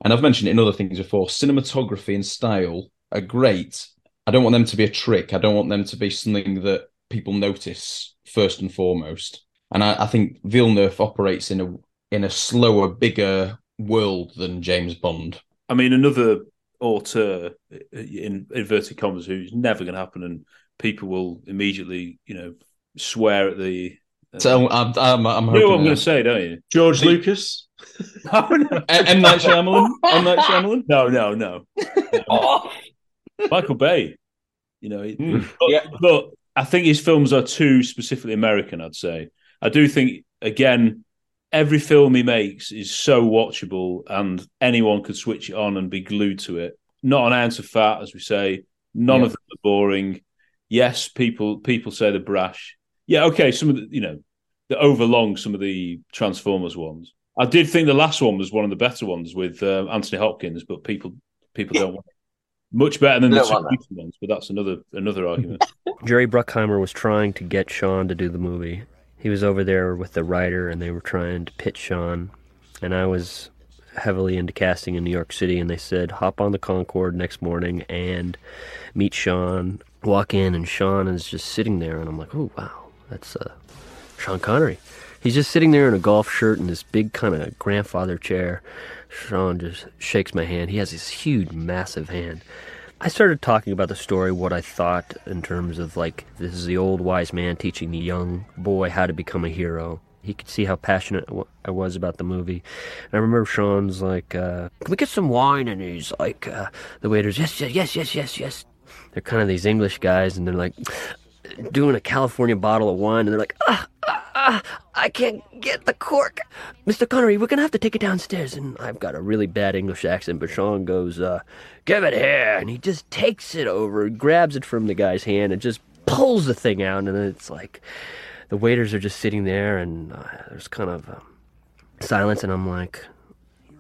A: And I've mentioned it in other things before. Cinematography and style are great. I don't want them to be a trick. I don't want them to be something that people notice first and foremost. And I, I think Villeneuve operates in a in a slower, bigger world than James Bond.
B: I mean, another auteur uh, in inverted commas who's never going to happen, and people will immediately, you know, swear at the.
A: Uh, so I'm, I'm, I'm
B: you know what I'm going to say, don't you?
C: George Lucas.
A: oh, no. M Night Shyamalan. M Night Shyamalan.
B: No, no, no. oh. Michael Bay. You know, mm. but, yeah. but I think his films are too specifically American. I'd say. I do think again, every film he makes is so watchable, and anyone could switch it on and be glued to it. Not an ounce of fat, as we say. None yeah. of them are boring. Yes, people people say the brash. Yeah, okay. Some of the you know, the overlong some of the Transformers ones. I did think the last one was one of the better ones with uh, Anthony Hopkins, but people people don't want much better than the two ones, but that's another another argument.
I: Jerry Bruckheimer was trying to get Sean to do the movie. He was over there with the writer, and they were trying to pitch Sean. And I was heavily into casting in New York City, and they said hop on the Concorde next morning and meet Sean. Walk in, and Sean is just sitting there, and I'm like, oh wow, that's uh, Sean Connery. He's just sitting there in a golf shirt in this big kind of grandfather chair Sean just shakes my hand. He has this huge, massive hand. I started talking about the story, what I thought in terms of like, this is the old wise man teaching the young boy how to become a hero. He could see how passionate I was about the movie. And I remember Sean's like, uh, "Can we get some wine?" And he's like, uh, "The waiters, yes, yes, yes, yes, yes, yes." They're kind of these English guys, and they're like doing a California bottle of wine, and they're like, "Ah, ah, ah I can't get the cork, Mr. Connery. We're gonna have to take it downstairs." And I've got a really bad English accent, but Sean goes, uh, "Give it here," and he just takes it over, grabs it from the guy's hand, and just pulls the thing out, and it's like the waiters are just sitting there, and uh, there's kind of um, silence, and I'm like,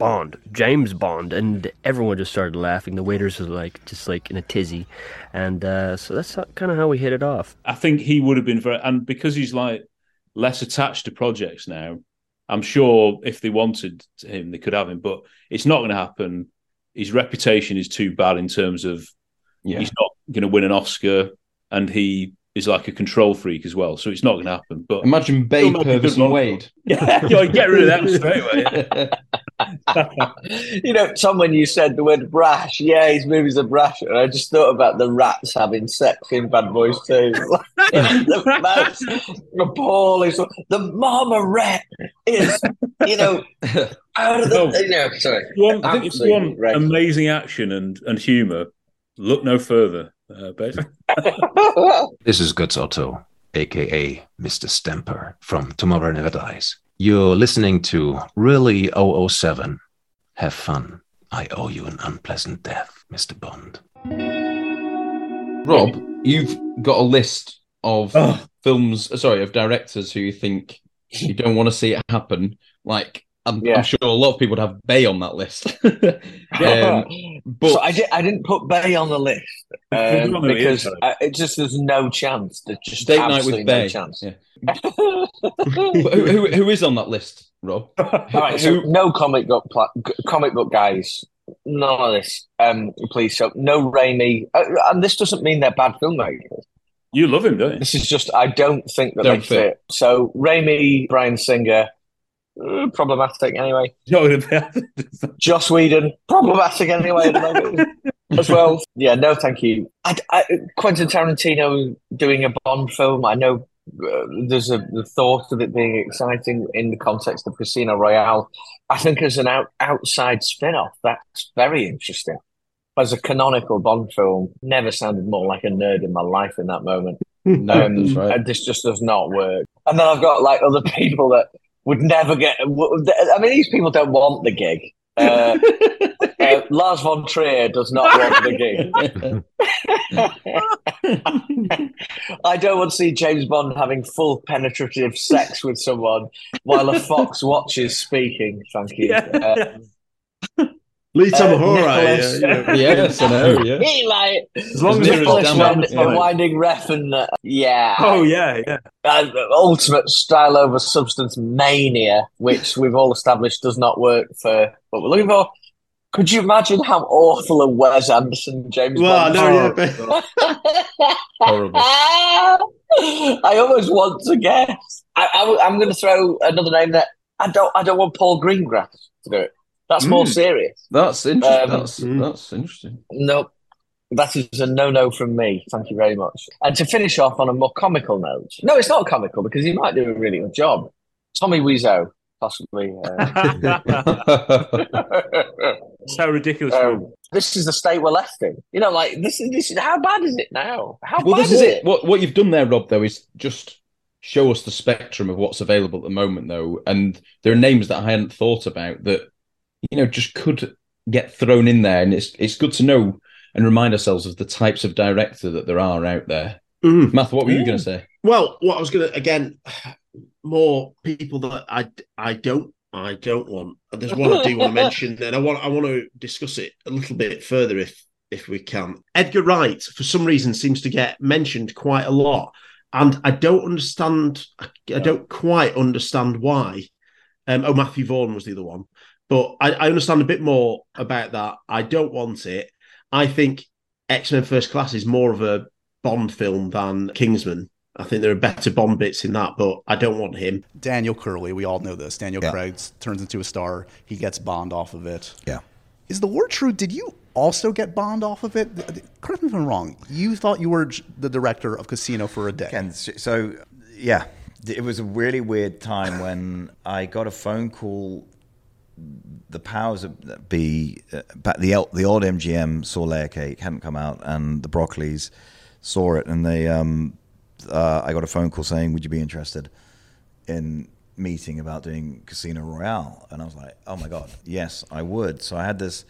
I: Bond, James Bond, and everyone just started laughing. The waiters were like, just like in a tizzy, and uh, so that's kind of how we hit it off.
B: I think he would have been very, and because he's like less attached to projects now, I'm sure if they wanted him, they could have him, but it's not going to happen. His reputation is too bad in terms of yeah. he's not going to win an Oscar and he is like a control freak as well. So it's not going to happen. But
A: imagine Bay, Purvis, and Wade.
B: Yeah, you get rid of them straight away.
H: you know, Tom, when you said the word brash, yeah, his movies are brash. And I just thought about the rats having sex in Bad Boys too. the mouse appalling. The mama rat is, you know, out of the. No, you know, sorry.
B: One, I think it's one amazing action and, and humour. Look no further uh,
J: this is Götz Otto, aka Mr. Stamper from Tomorrow Never Dies. You're listening to Really 007. Have fun. I owe you an unpleasant death, Mr. Bond.
A: Rob, you've got a list of oh. films, uh, sorry, of directors who you think you don't want to see it happen. Like I'm, yeah. I'm, sure a lot of people would have Bay on that list.
H: um, but so I, did, I didn't put Bay on the list um, because I, it just there's no chance. There's just date night with Bay. No chance. Yeah.
A: who, who, who is on that list, Rob?
H: All right, so no comic book comic book guys. None of this, um, please. So no Raimi, uh, and this doesn't mean they're bad filmmakers.
B: You love him, don't you?
H: This is just I don't think that don't they fit. fit. So Raimi, Bryan Singer problematic anyway. Joss Whedon, problematic anyway as well. Yeah, no, thank you. I, I, Quentin Tarantino doing a Bond film. I know uh, there's a the thought of it being exciting in the context of Casino Royale. I think as an out, outside spin-off, that's very interesting. As a canonical Bond film, never sounded more like a nerd in my life in that moment. Um, right. This just does not work. And then I've got like other people that would never get. I mean, these people don't want the gig. Uh, uh, Lars von Trier does not want the gig. I don't want to see James Bond having full penetrative sex with someone while a fox watches speaking. Thank you. Yeah.
C: Um, Lee Tamahori.
A: Uh, yeah, yes, I know. Yeah.
H: like, as long as Nicholas Wind, yeah. Winding Refn. Uh, yeah.
B: Oh, yeah, yeah. Uh,
H: ultimate style over substance mania, which we've all established does not work for what we're looking for. Could you imagine how awful a Wes Anderson James well, Bond?
C: No, yeah,
A: Horrible.
H: I almost want to guess. I, am going to throw another name that I don't. I don't want Paul Greengrass to do it. That's mm. more serious.
A: That's interesting. Um, that's, mm. that's interesting.
H: No, that is a no-no from me. Thank you very much. And to finish off on a more comical note, no, it's not comical because he might do a really good job. Tommy Wiseau, possibly. Uh...
B: so ridiculous.
H: Um, this is the state we're left in. You know, like this is this is how bad is it now? How
A: well,
H: bad
A: this
H: is,
A: is it? What what you've done there, Rob, though, is just show us the spectrum of what's available at the moment, though. And there are names that I hadn't thought about that you know, just could get thrown in there. And it's it's good to know and remind ourselves of the types of director that there are out there. Mm. Math, what were you going to say?
C: Well, what I was going to again, more people that I I don't I don't want. There's one I do want to mention, and I want I want to discuss it a little bit further if if we can. Edgar Wright, for some reason, seems to get mentioned quite a lot, and I don't understand. I don't quite understand why. Um, oh, Matthew Vaughn was the other one. But I, I understand a bit more about that. I don't want it. I think X Men First Class is more of a Bond film than Kingsman. I think there are better Bond bits in that, but I don't want him.
K: Daniel Curley, we all know this. Daniel yeah. Craig turns into a star. He gets Bond off of it.
L: Yeah.
K: Is the word true? Did you also get Bond off of it? Correct me if I'm wrong. You thought you were the director of Casino for a day.
L: so, yeah, It was a really weird time when I got a phone call. The powers that be, uh, the the old MGM saw Layer Cake hadn't come out, and the Broccoli's saw it, and they um, uh, I got a phone call saying, "Would you be interested in meeting about doing Casino Royale?" And I was like, "Oh my god, yes, I would." So I had this.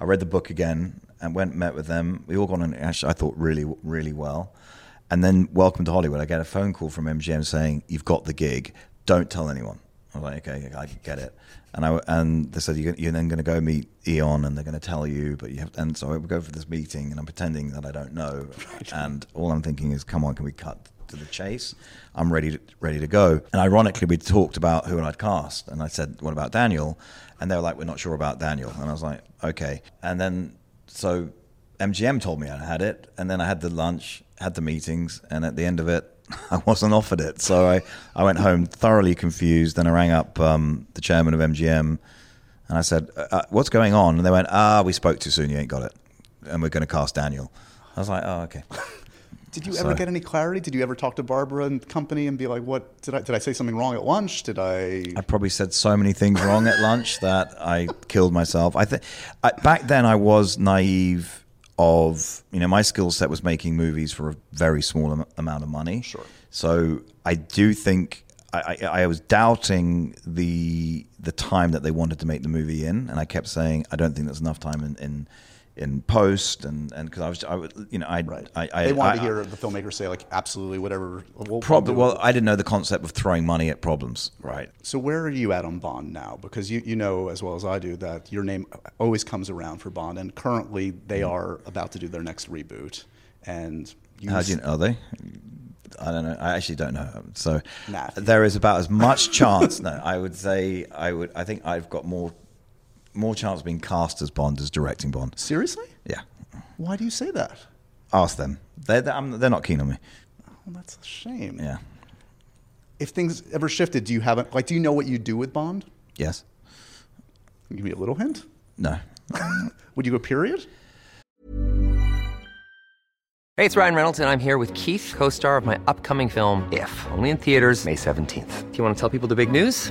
L: I read the book again and went and met with them. We all got on. Actually, I thought really, really well. And then, welcome to Hollywood. I get a phone call from MGM saying, "You've got the gig. Don't tell anyone." I was like, "Okay, I get it." And I and they said, "You're, you're then going to go meet Eon, and they're going to tell you." But you have, and so I would go for this meeting, and I'm pretending that I don't know, and all I'm thinking is, "Come on, can we cut to the chase? I'm ready to ready to go." And ironically, we talked about who I'd cast, and I said, "What about Daniel?" And they were like, "We're not sure about Daniel," and I was like, "Okay." And then so MGM told me I had it, and then I had the lunch, had the meetings, and at the end of it, I wasn't offered it. So I, I went home thoroughly confused. Then I rang up um, the chairman of MGM, and I said, uh, uh, "What's going on?" And they went, "Ah, we spoke too soon. You ain't got it, and we're going to cast Daniel." I was like, "Oh, okay."
K: Did you
L: So-
K: ever get any clarity? Did you ever talk to Barbara and company and be like, "What did I did I say something wrong at lunch? Did I?"
L: I probably said so many things wrong at lunch that I killed myself. I think back then I was naive. Of you know, my skill set was making movies for a very small am- amount of money. Sure. So I do think I, I, I was doubting the the time that they wanted to make the movie in, and I kept saying I don't think there's enough time in. in in post and and because I was I would you know I I, I
K: they wanted
L: I,
K: to hear the filmmaker say like, "Absolutely, whatever." We'll, we'll
L: Prob-
K: do it."
L: well, I didn't know the concept of throwing money at problems, right?
K: So where are you at on Bond now? Because you, you know as well as I do that your name always comes around for Bond, and currently they mm. are about to do their next reboot. And you
L: How do you know? Are they? I don't know. I actually don't know. So
K: Nah.
L: there is about as much chance. no, I would say I would. I think I've got more more chance of being cast as Bond as directing Bond.
K: Seriously?
L: Yeah.
K: Why do you say that?
L: Ask them. They're they're, I'm- they're not keen on me.
K: Oh, that's a shame.
L: Yeah.
K: If things ever shifted, do you have it? Like, do you know what you do with Bond?
L: Yes.
K: Can you give me a little hint?
L: No.
K: Would you go period?
M: Hey, it's Ryan Reynolds, and I'm here with Keith, co star of my upcoming film, If, only in theaters, May 17th. Do you want to tell people the big news?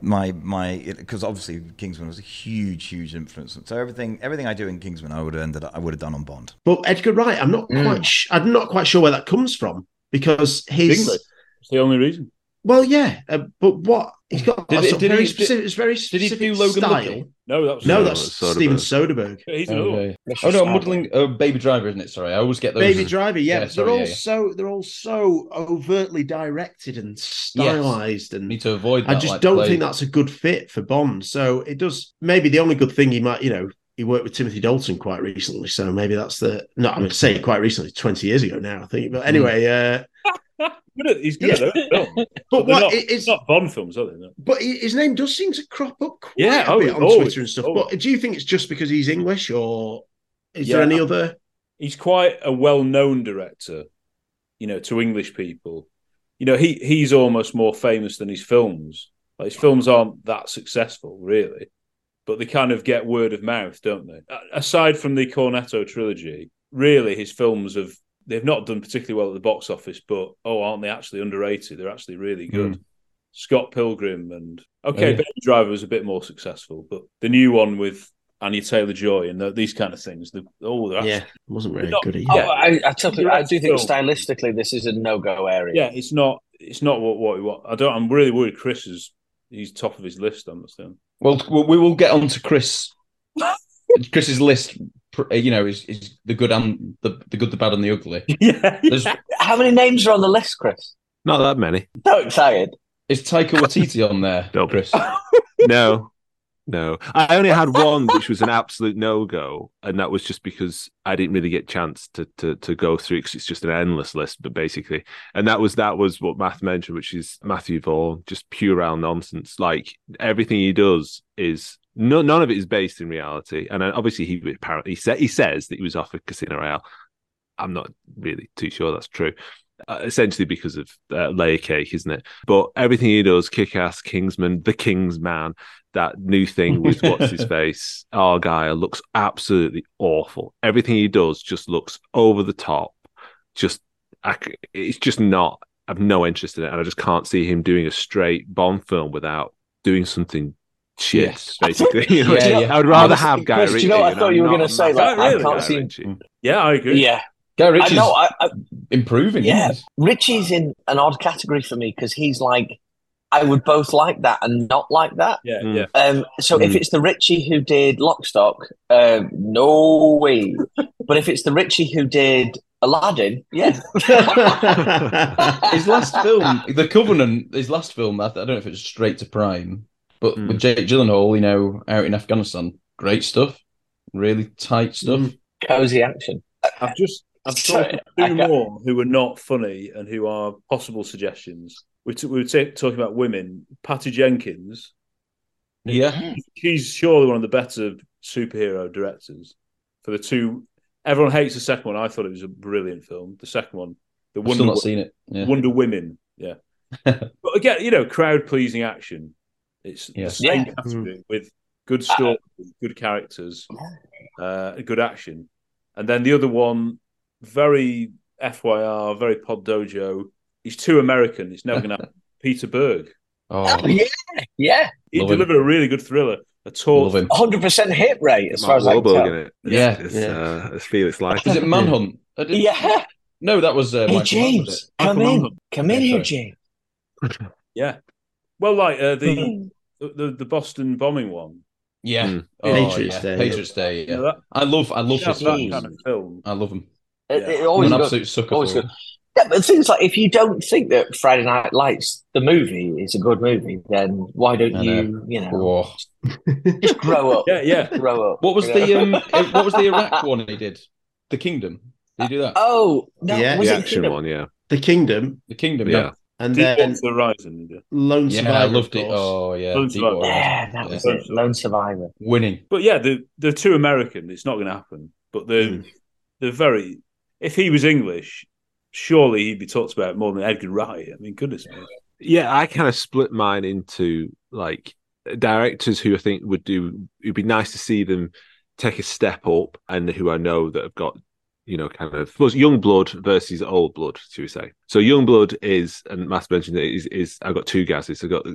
L: My my because obviously Kingsman was a huge huge influence. So everything everything I do in Kingsman I would have ended up, I would have done on Bond.
C: But Edgar Wright, I'm not
L: Mm.
C: quite. Sh- I'm not quite sure where that comes from because his.
B: It's the only reason.
C: Well, yeah, uh, but what he's got
B: Did
C: a
B: he-
C: sort of
B: did
C: very
B: he-
C: specific. It's very
A: did he
C: specific
A: do Logan
C: style.
A: Lucky?
B: No, that was
C: no,
B: No,
C: that's
B: Soderbergh.
C: Steven Soderbergh.
B: He's.
A: Okay. Oh no, muddling. Oh, Baby Driver, isn't it? Sorry, I always get those.
C: Baby Driver, yeah, but
A: sorry,
C: they're all
A: yeah, yeah.
C: so they're all so overtly directed and stylized, and
A: Need to avoid.
C: I just
A: like,
C: don't
A: play.
C: think that's a good fit for Bond. So it does. Maybe the only good thing he might, you know, he worked with Timothy Dalton quite recently, so maybe that's the. No, I'm saying quite recently, twenty years ago now, I think. But anyway, uh,
B: Good at- He's good at those films.
C: But what
B: not,
C: it is-
B: not Bond films, are they? No.
C: but his name does seem to crop up quite
B: Yeah,
C: a
B: oh,
C: bit on
B: always,
C: Twitter and stuff.
B: always.
C: But oh. do you think it's just because he's English, or is
B: Yeah.
C: there any other?
B: He's quite a well-known director, you know, to English people. You know, he he's almost more famous than his films. Like his films aren't that successful, really, but they kind of get word of mouth, don't they? Aside from the Cornetto trilogy, really, his films have they've not done particularly well at the box office, but oh, aren't they actually underrated? They're actually really hmm. good. Scott Pilgrim and okay,
A: Oh, yeah.
B: Baby Driver was a bit more successful, but the new one with Anya Taylor Joy and the, these kind of things, the, oh, they're actually,
C: Yeah, wasn't very
B: Not-
C: good either.
H: Oh, I, I, totally, I do think
B: Film.
H: stylistically this is a no-go area.
B: yeah, it's not it's not what what, what I don't. I'm really worried. Chris is he's top of his list. I'm understand.
A: Well, we will get on to Chris. Chris's list, Uh, you know, is, is the good and the, the good, the bad, and the ugly.
B: Yeah.
A: There's,
H: How many names are on the list, Chris?
G: Not that many.
H: So excited.
A: is Taika Waititi on there, Chris?
G: no, no. I only had one, which was an absolute no go, and that was just because I didn't really get chance to to to go through because it's just an endless list. But basically, and that was that was what Matt mentioned, which is Matthew Vaughn, just pure nonsense. Like everything he does is. No, none of it is based in reality, and obviously he apparently he, said, he says that he was offered Casino Royale. I'm not really too sure that's true. Uh, essentially because of uh, layer cake, isn't it? But everything he does, kick ass, Kingsman, the King's Man, that new thing with what's his face, Argylle looks absolutely awful. Everything he does just looks over the top. Just, I, it's just not. I've no interest in it, and I just can't see him doing a straight Bond film without doing something shit.
A: Yes.
G: Basically,
A: Yeah, yeah.
G: I would rather have Guy
H: Chris, do you know what I thought you were going to say? Like,
G: massive
H: I can't see.
G: Ritchie.
B: Yeah, I agree.
H: Yeah.
A: Guy
H: I know. I, I,
A: improving.
H: yeah,
A: isn't
H: Ritchie's in an odd category for me because he's like, I would both like that and not like that.
B: Yeah,
G: Mm.
B: yeah.
H: Um, so if
A: Mm.
H: it's the Ritchie who did Lockstock, um, no way. but if it's the Ritchie who did Aladdin, yeah.
A: His last film, The Covenant, his last film, I, I don't know if it's straight to Prime, but
G: Mm.
A: with Jake Gyllenhaal, you know, out in Afghanistan, great stuff, really tight stuff.
H: Cozy action.
B: I've just I've
H: Sorry,
B: talked
H: I
B: two
H: got-
B: more who are not funny and who are possible suggestions. We, t- we were ta- talking about women. Patty Jenkins.
A: Yeah,
B: She's surely one of the better superhero directors. For the two, everyone hates the second one. I thought it was a brilliant film. The second one, the
A: I've
B: Wonder
A: still not
B: Wo-
A: seen it. Yeah.
B: Wonder Women. Yeah, but again, you know, crowd pleasing action. It's
A: Yes.
B: the same
H: Yeah.
B: category with good story, good characters, uh, good action, and then the other one, very FYR, very Pod Dojo. He's too American. It's never going to happen. Peter Berg.
A: Oh,
H: yeah, yeah.
B: He
A: Love him.
B: delivered a really good thriller. A taut,
A: love him.
H: 100% hit rate, as far
G: Mark
H: as I can
G: Wahlberg
H: tell.
G: it.
A: Yeah.
G: It's,
H: Yeah.
G: Uh, it's Felix Leiter.
A: Is it Manhunt? I
H: Yeah.
A: No, that was uh,
H: Hey,
A: Michael Mann, was
H: James, come
B: Michael
H: in.
B: Mann.
H: Come in
A: Yeah,
H: here. James.
B: yeah. Well, like uh, the, the the Boston bombing one.
A: Yeah.
G: Mm.
A: Oh,
C: Patriots
A: yeah.
C: Day.
A: Patriots Day.
B: You
A: Yeah.
B: know,
A: I love, I love
B: yeah,
A: his
B: that
A: films.
B: kind of film.
A: I love them.
H: It,
B: Yeah.
H: it
A: I'm
H: always
A: an
H: good.
A: absolute sucker
H: Always
A: for
H: good.
A: them.
H: Yeah, but things like if you don't think that Friday Night Lights, the movie, is a good movie, then why don't
A: I
H: you, you know, just grow up?
B: Yeah, yeah.
H: Grow up.
A: What was the
H: know?
A: um? what was the Iraq one he did? The Kingdom. Did he do that?
H: Oh no!
C: Yeah.
H: was
G: The
H: it
G: action
H: Kingdom?
G: one, yeah.
C: The Kingdom,
A: The Kingdom.
G: Yeah.
A: Yeah.
C: and then
B: Deepwater Horizon. yeah.
C: Lone
A: Yeah,
C: Survivor.
A: I loved it. Oh yeah,
B: Lone Survivor.
H: Yeah, that was
B: Yeah.
H: it. Lone Survivor.
A: winning.
B: But yeah, the they're too American. It's not going to happen. But they're
A: Mm.
B: they're very. If he was English, surely he'd be talked about more than Edgar Wright. I mean, goodness me.
G: Yeah, I kind of split mine into like directors who I think would do. It'd be nice to see them take a step up, and who I know that have got you know kind of was young blood versus old blood, should we say? So young blood is, and Matt mentioned it is. is I've got two guesses. I got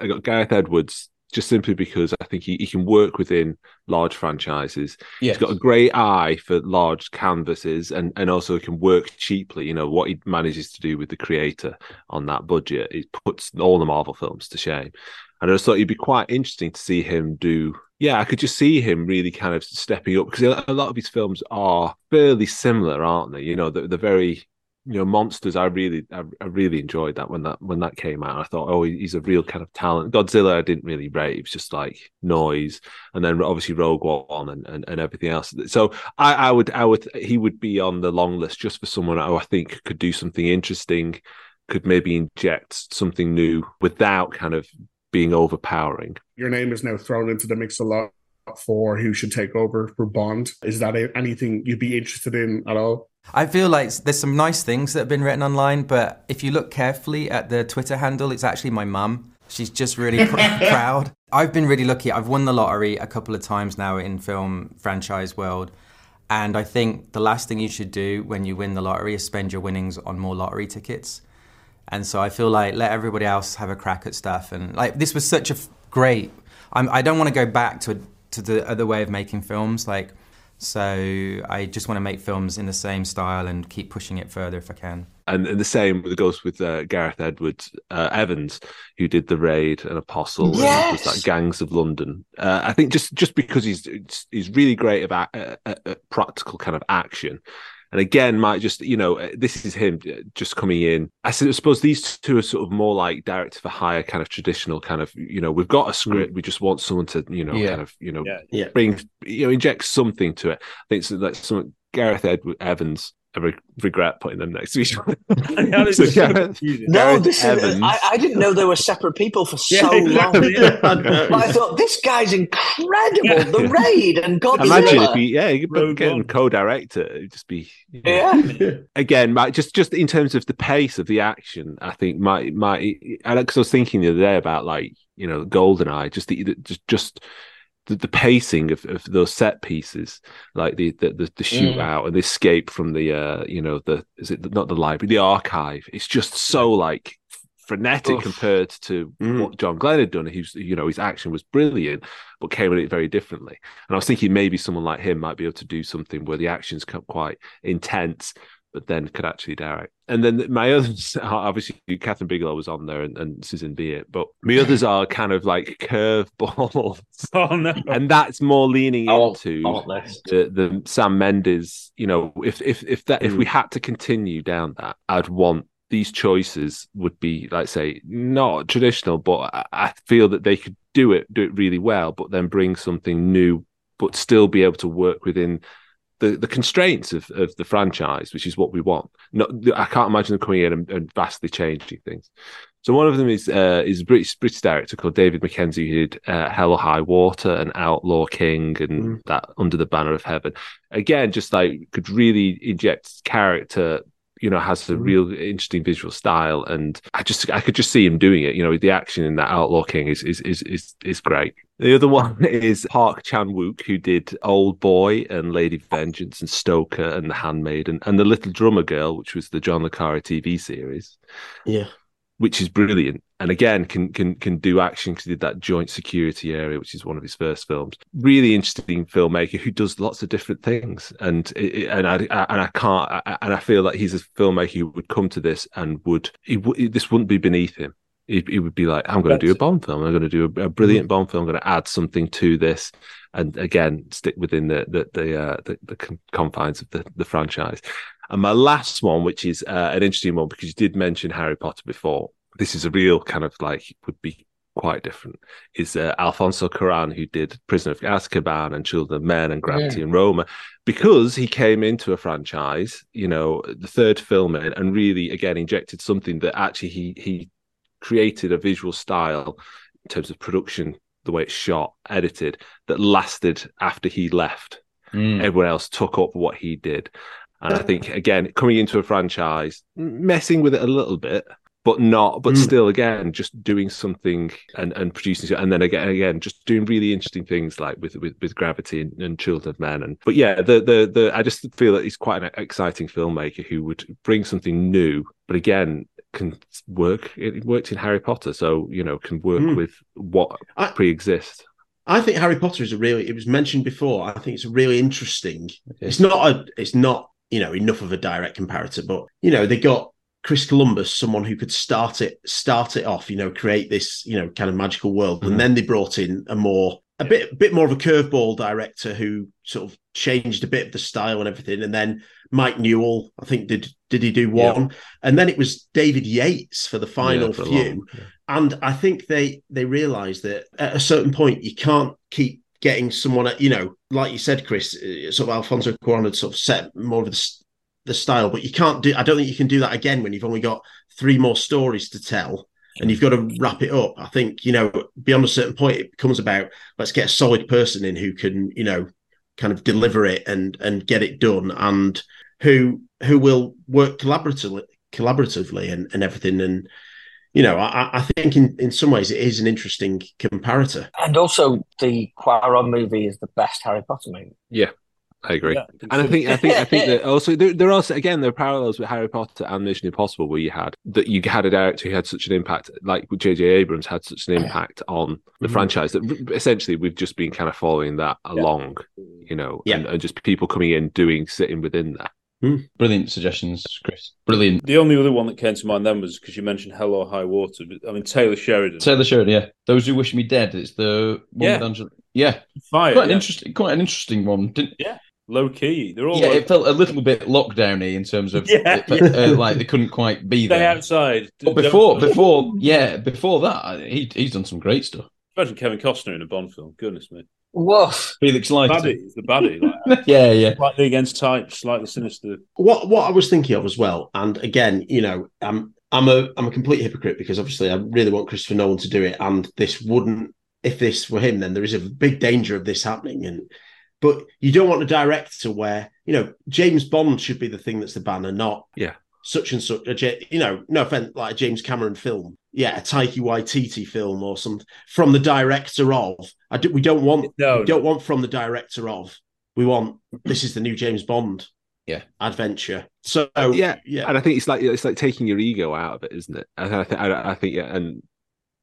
G: I got Gareth Edwards. Just simply because I think he, he can work within large franchises.
A: Yes.
G: He's got a great eye for large canvases and, and also can work cheaply. You know, what he manages to do with the creator on that budget, it puts all the Marvel films to shame. And I just thought it'd be quite interesting to see him do. Yeah, I could just see him really kind of stepping up because a lot of his films are fairly similar, aren't they? You know, they're, they're very you know monsters i really I, I really enjoyed that when that when that came out. I thought oh he's a real kind of talent. Godzilla i didn't really rate. It was just like noise. And then obviously rogue one and, and, and everything else. So I, I would i would he would be on the long list just for someone who i think could do something interesting could maybe inject something new without kind of being overpowering.
N: Your name is now thrown into the mix a lot for who should take over for Bond. Is that anything you'd be interested in at all?
O: I feel like there's some nice things that have been written online, but if you look carefully at the Twitter handle, it's actually my mum. She's just really pr- proud. I've been really lucky. I've won the lottery a couple of times now in film franchise world. And I think the last thing you should do when you win the lottery is spend your winnings on more lottery tickets. And so I feel like let everybody else have a crack at stuff. And like this was such a f- great. I'm, I don't want to go back to to the other way of making films. Like So I just want to make films in the same style and keep pushing it further if I can.
G: And, and the same goes with uh, Gareth Edwards uh, Evans, who did the Raid and Apostle,
H: yes!
G: and does that Gangs of London. Uh, I think just just because he's he's really great about uh, uh, practical kind of action, and again, might just you know uh, this is him just coming in. I suppose these two are sort of more like director for hire, kind of traditional kind of you know we've got a script, mm. we just want someone to you know
C: yeah.
G: kind of you know
C: yeah. Yeah.
G: bring you know inject something to it. I think it's like some Gareth Edward Evans I re- regret putting them next to each other.
H: so Gareth, no, this is, I, I, didn't know they were separate people for so yeah, long. Yeah, I, I, thought this guy's incredible. Yeah. The Raid and Godzilla.
G: Imagine if he, yeah, you could get him co-director. It'd just be,
H: you know, yeah.
G: Again, my, just just in terms of the pace of the action, I think my my, because I was thinking the other day about like you know Goldeneye, just the just just the, the pacing of, of those set pieces, like the the, the, the shootout mm. and the escape from the uh, you know the is it not the library the archive. It's just so like frenetic Oof. compared to mm. what John Glen had done. He's you know his action was brilliant, but came at it very differently. And I was thinking maybe someone like him might be able to do something where the action's quite intense, but then could actually direct. And then my others, obviously, Kathryn Bigelow was on there and, and Susanne Bier, but my others are kind of like curveballs.
B: Oh no!
G: And that's more leaning
H: I
G: into
H: want, want
G: the, the Sam Mendes. You know, if if if that mm. if we had to continue down that, I'd want these choices would be like say not traditional, but I, I feel that they could do it do it really well, but then bring something new, but still be able to work within the, the constraints of, of the franchise, which is what we want. Not, I can't imagine them coming in and, and vastly changing things. So one of them is uh, is a British British director called David Mackenzie who did uh, Hell or High Water and Outlaw King and mm. that Under the Banner of Heaven. Again, just like could really inject character you know has a mm-hmm. real interesting visual style and i just i could just see him doing it you know the action in that outlaw king is is is is, is great the other one is Park Chan Wook, who did Old Boy and Lady Vengeance and Stoker and The Handmaiden and The Little Drummer Girl, which was the John Le Carre TV series.
C: Yeah.
G: Which is brilliant. And again, can can can do action because he did that joint security area, which is one of his first films. Really interesting filmmaker who does lots of different things, and and I, and I can't and I feel that he's a filmmaker who would come to this and would he, this wouldn't be beneath him he, would be like, I'm going to do a Bond film. I'm going to do a, a brilliant mm-hmm. Film. I'm going to add something to this, and again, stick within the the the, uh, the, the confines of the, the franchise. And my last one, which is uh, an interesting one because you did mention Harry Potter before. This is a real kind of like would be quite different. Is uh, Alfonso Cuarón who did Prisoner of Azkaban and Children of Men and Gravity yeah. and Roma because he came into a franchise, you know, the third film in and really again injected something that actually he he created a visual style in terms of production, the way it's shot, edited, that lasted after he left. Mm. Everyone else took up what he did. And I think again, coming into a franchise, messing with it a little bit, but not, but mm. still again, just doing something and, and producing and then again again, just doing really interesting things like with with, with Gravity and, and Children of Men. And but yeah, the the the I just feel that he's quite an exciting filmmaker who would bring something new, but again, can work. It worked in Harry Potter, so you know can work mm. with what I, pre-exists.
C: I think Harry Potter is a really. It was mentioned before. I think it's a really interesting. It's not a. It's not you know enough of a direct comparator, but you know they got Chris Columbus, someone who could start it start it off. You know, create this you know kind of magical world, mm-hmm. and then they brought in a more a bit a bit more of a curveball director who sort of changed a bit of the style and everything, and then Mike Newell, I think did did he do one, yeah. and then it was David Yates for the final yeah, for few, long, yeah. and I think they they realised that at a certain point you can't keep getting someone, you know, like you said, Chris, uh, sort of Alfonso Cuarón had sort of set more of the the style, but you can't do. I don't think you can do that again when you've only got three more stories to tell and you've got to wrap it up. I think, you know, beyond a certain point, it becomes about let's get a solid person in who can, you know, kind of deliver it and and get it done and who who will work collaboratively collaboratively and, and everything. And, you know, I, I think in, in some ways it is an interesting comparator.
H: And also the Cuarón movie is the best Harry Potter movie.
G: Yeah. I agree,
B: Yeah,
G: and I think I think I think that also there, there are also again there are parallels with Harry Potter and Mission Impossible where you had that you had a director who had such an impact, like J.J. Abrams had such an impact on the
C: Mhm.
G: franchise that essentially we've just been kind of following that along, you know,
C: Yeah.
G: and, and just people coming in doing sitting within that.
A: Brilliant suggestions, Chris. Brilliant.
B: The only other one that came to mind then was because you mentioned Hell or High Water. But, I mean, Taylor Sheridan.
A: Taylor Sheridan, yeah. Those who wish me dead. It's the one
B: Yeah.
A: with Angela. Yeah,
B: Fire,
A: Quite an interesting, quite an interesting one. Didn't,
B: Yeah, low key. They're all
A: yeah,
B: low-
A: it felt a little bit lockdowny in terms of
B: Yeah,
A: uh,
B: yeah.
A: uh, like they couldn't quite be
B: Stay
A: there.
B: outside.
A: But before, before, yeah, before that, he he's done some great stuff.
B: Imagine Kevin Costner in a Bond film. Goodness me.
H: Woof.
A: Felix Leiter.
B: Baddie, he's the baddie. Like,
A: yeah, yeah.
B: slightly against type, slightly sinister.
C: what what I was thinking of as well, and again, you know, I'm I'm a I'm a complete hypocrite because obviously I really want Christopher Nolan to do it, and this wouldn't if this were him, then there is a big danger of this happening. And but you don't want a director where you know James Bond should be the thing that's the banner, not
G: Yeah.
C: Such and such. A, J- you know, no offense, like a James Cameron film, yeah, a Taika Waititi film or something from the director of. I do, we don't want
B: No,
C: we don't want from the director of. We want this is the new James Bond
A: yeah
C: adventure. So
G: yeah,
C: yeah,
G: and I think it's like it's like taking your ego out of it, isn't it? And I think I, I think yeah, and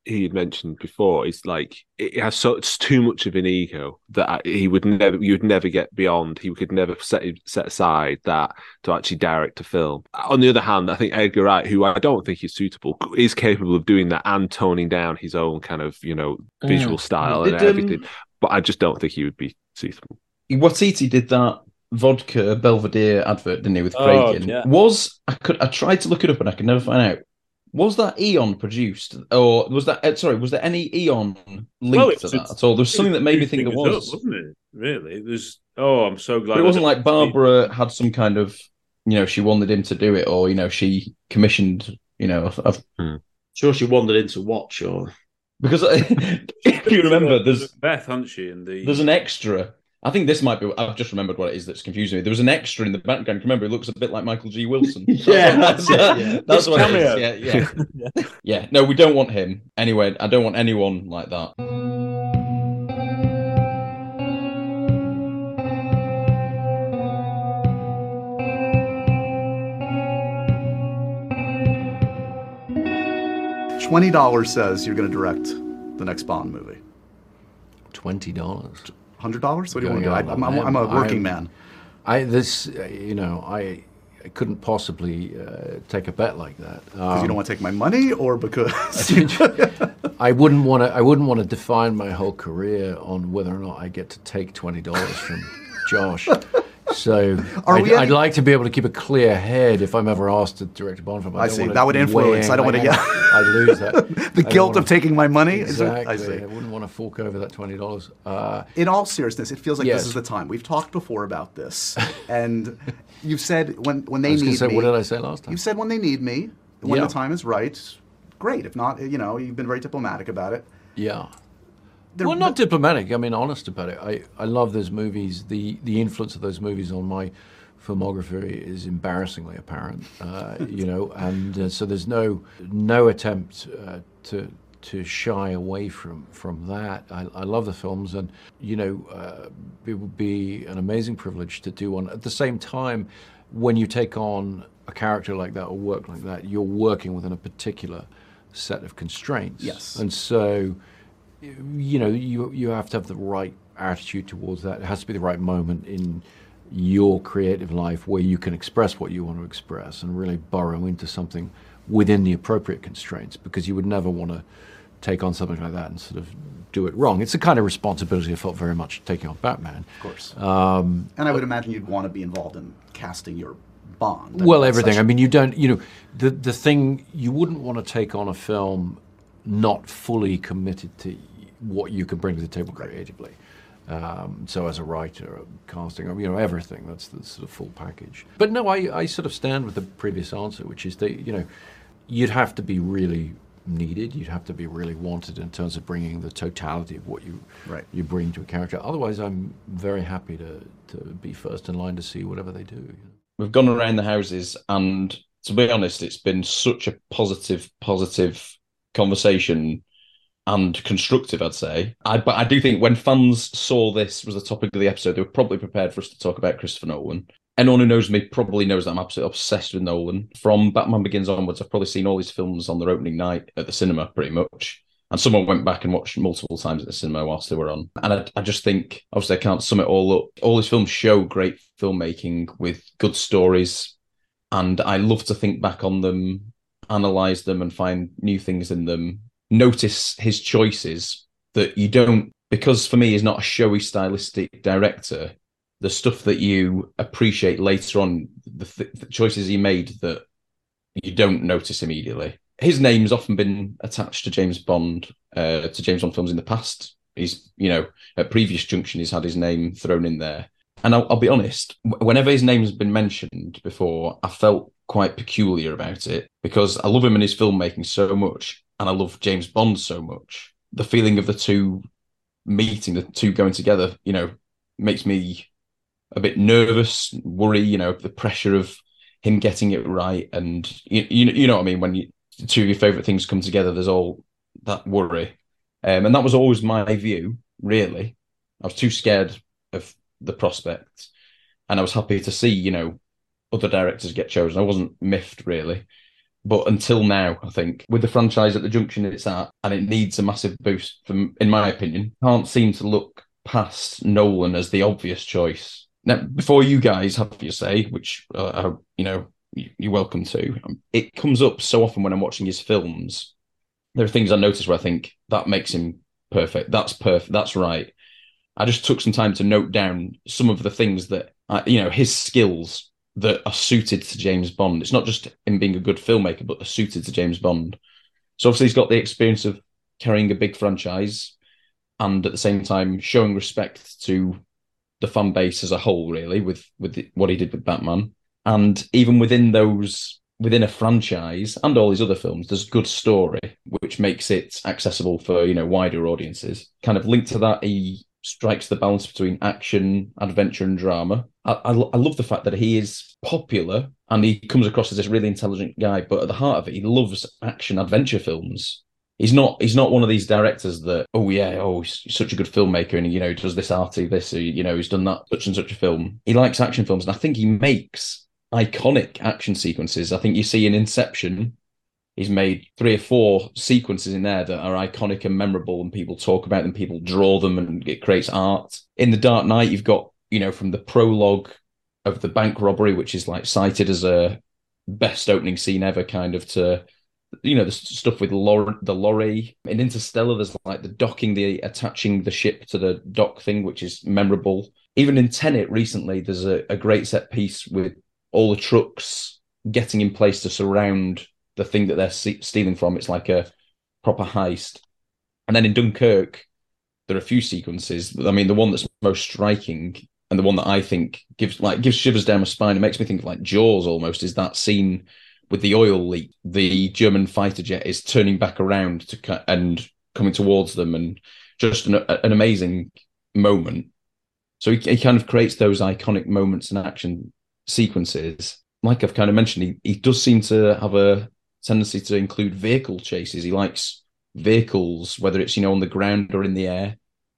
G: he had mentioned before, is like it has such too much of an ego that he would never, you would never get beyond. He could never set set aside that to actually direct a film. On the other hand, I think Edgar Wright, who I don't think is suitable, is capable of doing that and toning down his own kind of you know visual
A: Mm.
G: style
A: Did,
G: and
A: um,
G: everything. But I just don't think he would be suitable.
A: Waititi did that vodka Belvedere advert, didn't he, with
G: Oh,
A: Craig in?
G: yeah.
A: Was I could I tried to look it up and I could never find out. Was that Eon produced, or was that uh, sorry? Was there any Eon linked
B: Well,
A: to that at all? There was something that made me think there was,
B: up, wasn't it? Really, it was. Oh, I'm so glad.
A: but it wasn't like Barbara had some kind of, you know, she wanted him to do it, or you know, she commissioned, you know, a, a-
C: sure she wandered into watch or
A: because if you remember, there's
B: Beth, hasn't she? And the
A: There's an extra. I think this might be. I've just remembered what it is that's confusing me. There was an extra in the background. Remember, it looks a bit like Michael G. Wilson.
C: Yeah,
A: that's, uh,
C: that's it, yeah.
A: that's what it
C: cameo.
A: is. Yeah, yeah, yeah. No, we don't want him. Anyway, I don't want anyone like that.
K: Twenty dollars says you're going to direct the next Bond movie.
P: Twenty dollars.
K: Hundred dollars? What do you want to do? I, I'm, I'm, I'm a working man.
P: I this uh, you know I, I couldn't possibly uh, take a bet like that
K: Because you don't want to take my money, or because
P: I wouldn't want to. I wouldn't want to define my whole career on whether or not I get to take twenty dollars from Josh. So I'd, I'd like to be able to keep a clear head if I'm ever asked to direct a Bond film.
K: I
P: don't
K: see. That would influence.
P: wing-
K: I don't want to get.
P: I'd lose that.
K: the
P: I
K: guilt of taking my money.
P: Exactly.
K: I see.
P: I wouldn't want to fork over that twenty dollars. Uh,
K: In all seriousness, it feels like
P: Yes.
K: this is the time. We've talked before about this, and you've said when when
P: I
K: they need
P: say,
K: me.
P: what did I say last time?
K: You've said when they need me, when
P: Yeah.
K: the time is right. Great. If not, you know, you've been very diplomatic about it.
P: Yeah.
K: They're-
P: well, not diplomatic. I mean, honest about it. I, I love those movies. The the influence of those movies on my filmography is embarrassingly apparent. Uh, you know, and uh, so there's no no attempt uh, to to shy away from from that. I, I love the films, and you know, uh, it would be an amazing privilege to do one. At the same time, when you take on a character like that or work like that, you're working within a particular set of constraints.
K: Yes.
P: and so you know, you you have to have the right attitude towards that. It has to be the right moment in your creative life where you can express what you want to express and really burrow into something within the appropriate constraints because you would never want to take on something like that and sort of do it wrong. It's the kind of responsibility I felt very much taking on Batman.
K: Of course.
P: Um,
K: And I would imagine you'd want to be involved in casting your Bond. I
P: well,
K: that's
P: everything.
K: such-
P: I mean, you don't. You know, the the thing you wouldn't want to take on a film not fully committed to what you can bring to the table creatively. Um, so, as a writer, casting, you know, everything. That's the sort of full package. But no, I, I sort of stand with the previous answer, which is that you know, you'd have to be really needed. You'd have to be really wanted in terms of bringing the totality of what you
K: Right.
P: you bring to a character. Otherwise, I'm very happy to to be first in line to see whatever they do.
A: We've gone around the houses, and to be honest, it's been such a positive, positive conversation and constructive, I'd say. I, but I do think when fans saw this was the topic of the episode, they were probably prepared for us to talk about Christopher Nolan. Anyone who knows me probably knows that I'm absolutely obsessed with Nolan. From Batman Begins onwards, I've probably seen all his films on their opening night at the cinema, pretty much. And someone went back and watched multiple times at the cinema whilst they were on. And I, I just think, obviously, I can't sum it all up. All his films show great filmmaking with good stories. And I love to think back on them, analyze them, and find new things in them. Notice his choices that you don't, because for me, he's not a showy stylistic director. The stuff that you appreciate later on, the, th- the choices he made that you don't notice immediately his name's often been attached to James Bond, uh, to James Bond films in the past. He's, you know, at previous junction, he's had his name thrown in there. And I'll, I'll be honest, whenever his name's been mentioned before, I felt quite peculiar about it because I love him and his filmmaking so much, and I love James Bond so much. The feeling of the two meeting, the two going together, you know, makes me a bit nervous, worry, you know, the pressure of him getting it right, and you, you, you know what I mean when you two of your favorite things come together, there's all that worry. Um, and that was always my view, really. I was too scared of the prospect. And I was happy to see, you know, other directors get chosen. I wasn't miffed, really. But until now, I think with the franchise at the junction it's at, and it needs a massive boost, from, in my opinion, can't seem to look past Nolan as the obvious choice. Now, before you guys have your say, which uh, you know you're welcome to. Um, it comes up so often when I'm watching his films. There are things I notice where I think that makes him perfect. That's perfect. That's right. I just took some time to note down some of the things that I, you know his skills that are suited to James Bond. It's not just him being a good filmmaker, but are suited to James Bond. So obviously he's got the experience of carrying a big franchise and at the same time showing respect to the fan base as a whole, really, with with the, what he did with Batman. And even within those, within a franchise and all these other films, there's good story, which makes it accessible for, you know, wider audiences. Kind of linked to that, he strikes the balance between action, adventure, and drama. I, I, I, love the fact that he is popular and he comes across as this really intelligent guy, but at the heart of it, he loves action adventure films. He's not. He's not one of these directors that. Oh yeah. Oh, he's such a good filmmaker, and you know, does this arty, this, you know, he's done that such and such a film. He likes action films, and I think he makes iconic action sequences. I think you see in Inception, he's made three or four sequences in there that are iconic and memorable, and people talk about them, people draw them, and it creates art. In The Dark Knight, you've got, you know, from the prologue of the bank robbery, which is like cited as a best opening scene ever, kind of to you know the stuff with the lorry in Interstellar. There's like the docking, the attaching the ship to the dock thing, which is memorable. Even in Tenet recently, there's a, a great set piece with all the trucks getting in place to surround the thing that they're stealing from. It's like a proper heist. And then in Dunkirk, there are a few sequences. I mean, the one that's most striking and the one that I think gives like gives shivers down my spine. It makes me think of like Jaws almost. Is that scene with the oil leak? The German fighter jet is turning back around to and coming towards them, and just an, an amazing moment. So he, he kind of creates those iconic moments and action sequences, like I've kind of mentioned, he, he does seem to have a tendency to include vehicle chases. He likes vehicles, whether it's you know on the ground or in the air,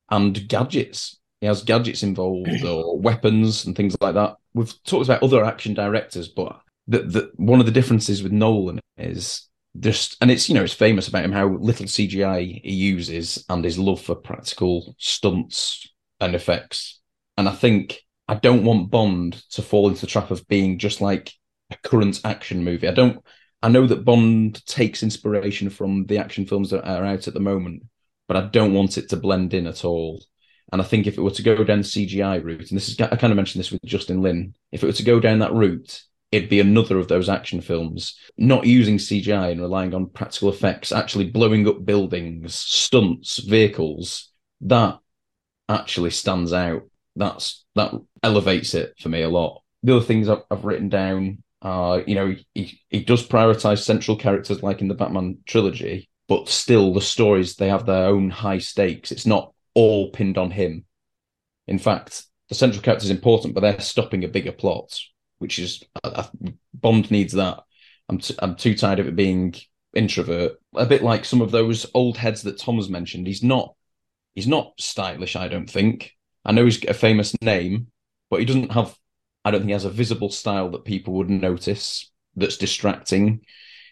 A: and gadgets. He has gadgets involved or weapons and things like that. We've talked about other action directors, but the, the one of the differences with Nolan is just, and it's you know it's famous about him how little CGI he uses and his love for practical stunts and effects. And I think I don't want Bond to fall into the trap of being just like a current action movie. I don't. I know that Bond takes inspiration from the action films that are out at the moment, but I don't want it to blend in at all. And I think if it were to go down the CGI route, and this is I kind of mentioned this with Justin Lin, if it were to go down that route, it'd be another of those action films, not using CGI and relying on practical effects, actually blowing up buildings, stunts, vehicles. That actually stands out that's that elevates it for me a lot. The other things I've, I've written down are, you know, he, he does prioritize central characters like in the Batman trilogy, but still the stories they have their own high stakes. It's not all pinned on him. In fact, the central character is important, but they're stopping a bigger plot, which is Bond needs that. I'm t- I'm too tired of it being introvert a bit like some of those old heads that Tom's mentioned. He's not he's not stylish, I don't think. I know he's a famous name, but he doesn't have I don't think he has a visible style that people would notice that's distracting.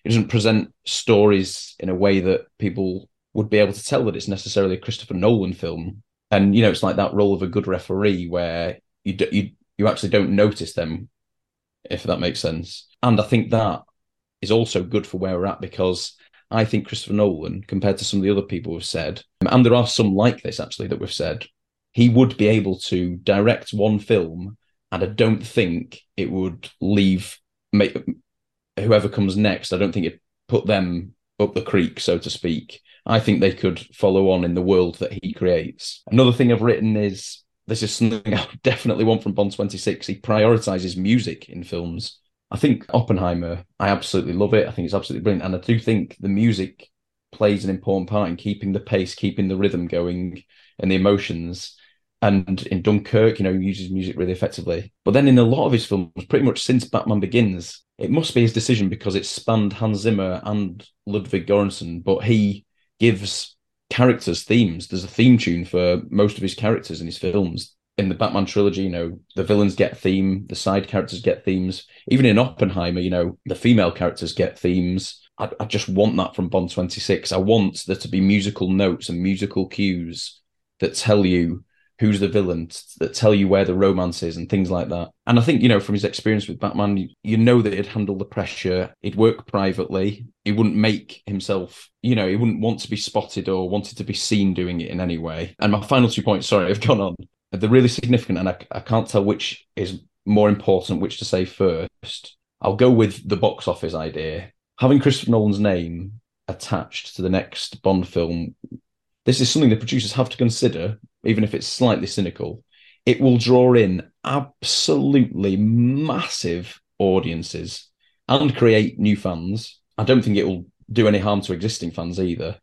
A: He doesn't present stories in a way that people would be able to tell that it's necessarily a Christopher Nolan film. And you know, it's like that role of a good referee where you do, you you actually don't notice them, if that makes sense. And I think that is also good for where we're at because I think Christopher Nolan, compared to some of the other people we've said, and there are some like this actually that we've said, he would be able to direct one film, and I don't think it would leave make, whoever comes next. I don't think it put them up the creek, so to speak. I think they could follow on in the world that he creates. Another thing I've written is this is something I definitely want from Bond 26. He prioritizes music in films. I think Oppenheimer, I absolutely love it. I think it's absolutely brilliant. And I do think the music plays an important part in keeping the pace, keeping the rhythm going and the emotions. And in Dunkirk, you know, he uses music really effectively. But then in a lot of his films, pretty much since Batman Begins, it must be his decision because it spanned Hans Zimmer and Ludwig Göransson, but he gives characters themes. There's a theme tune for most of his characters in his films in the Batman trilogy, you know, the villains get theme, the side characters get themes. Even in Oppenheimer, you know, the female characters get themes. I, I just want that from Bond 26. I want there to be musical notes and musical cues that tell you who's the villain, that tell you where the romance is and things like that. And I think, you know, from his experience with Batman, you, know that he'd handle the pressure, he'd work privately, he wouldn't make himself, you know, he wouldn't want to be spotted or wanted to be seen doing it in any way. And my final two points, sorry, I've gone on they're really significant, and I, I can't tell which is more important, which to say first. I'll go with the box office idea. Having Christopher Nolan's name attached to the next Bond film, this is something the producers have to consider, even if it's slightly cynical. It will draw in absolutely massive audiences and create new fans. I don't think it will do any harm to existing fans either.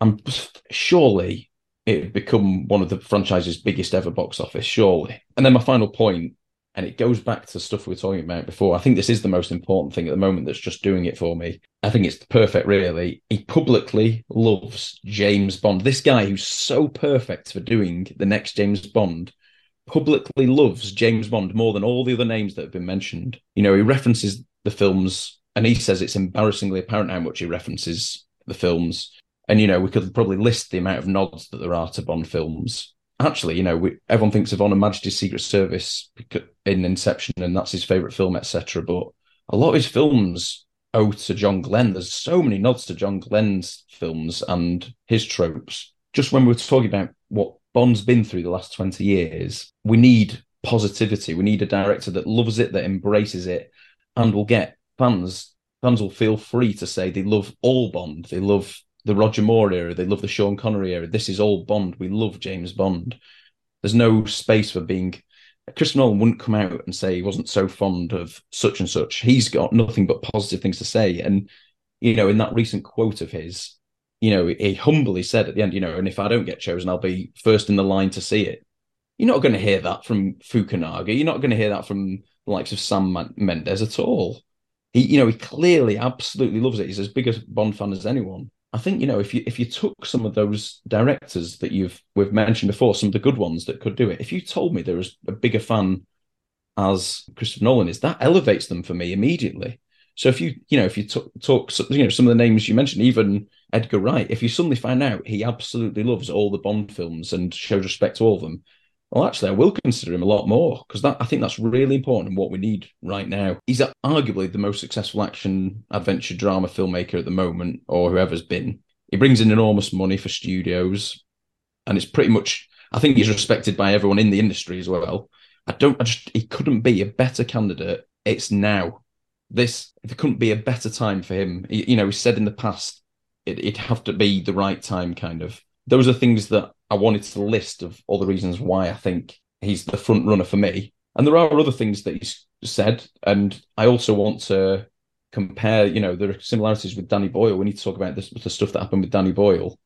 A: And surely it become one of the franchise's biggest ever box office, surely. And then my final point, and it goes back to stuff we were talking about before. I think this is the most important thing at the moment that's just doing it for me. I think it's perfect, really. He publicly loves James Bond. This guy who's so perfect for doing the next James Bond publicly loves James Bond more than all the other names that have been mentioned. You know, he references the films and he says it's embarrassingly apparent how much he references the films. And you know, we could probably list the amount of nods that there are to Bond films. Actually, you know, we, everyone thinks of On Her Majesty's Secret Service in Inception, and that's his favorite film, etc. But a lot of his films owe to John Glen. There's so many nods to John Glen's films and his tropes. Just when we were talking about what Bond's been through the last 20 years, we need positivity. We need a director that loves it, that embraces it, and will get fans. Fans will feel free to say they love all Bond. They love the Roger Moore era. They love the Sean Connery era. This is all Bond. We love James Bond. There's no space for being. Chris Nolan wouldn't come out and say he wasn't so fond of such and such. He's got nothing but positive things to say. And, you know, in that recent quote of his, you know, he humbly said at the end, you know, and if I don't get chosen, I'll be first in the line to see it. You're not going to hear that from Fukunaga. You're not going to hear that from the likes of Sam Mendes at all. He, you know, he clearly absolutely loves it. He's as big a Bond fan as anyone. I think you know if you if you took some of those directors that you've we've mentioned before, some of the good ones that could do it. If you told me there was a bigger fan as Christopher Nolan is, that elevates them for me immediately. So if you you know if you talk, talk you know some of the names you mentioned, even Edgar Wright, if you suddenly find out he absolutely loves all the Bond films and shows respect to all of them, well, actually, I will consider him a lot more because that I think that's really important and what we need right now. He's arguably the most successful action adventure drama filmmaker at the moment, or whoever's been. He brings in enormous money for studios, and it's pretty much. I think he's respected by everyone in the industry as well. I don't. I just. He couldn't be a better candidate. It's now. This there couldn't be a better time for him. He, you know, he said in the past it, it'd have to be the right time, kind of. Those are things that I wanted to list of all the reasons why I think he's the front runner for me. And there are other things that he's said, and I also want to compare. You know, there are similarities with Danny Boyle. We need to talk about this, the stuff that happened with Danny Boyle.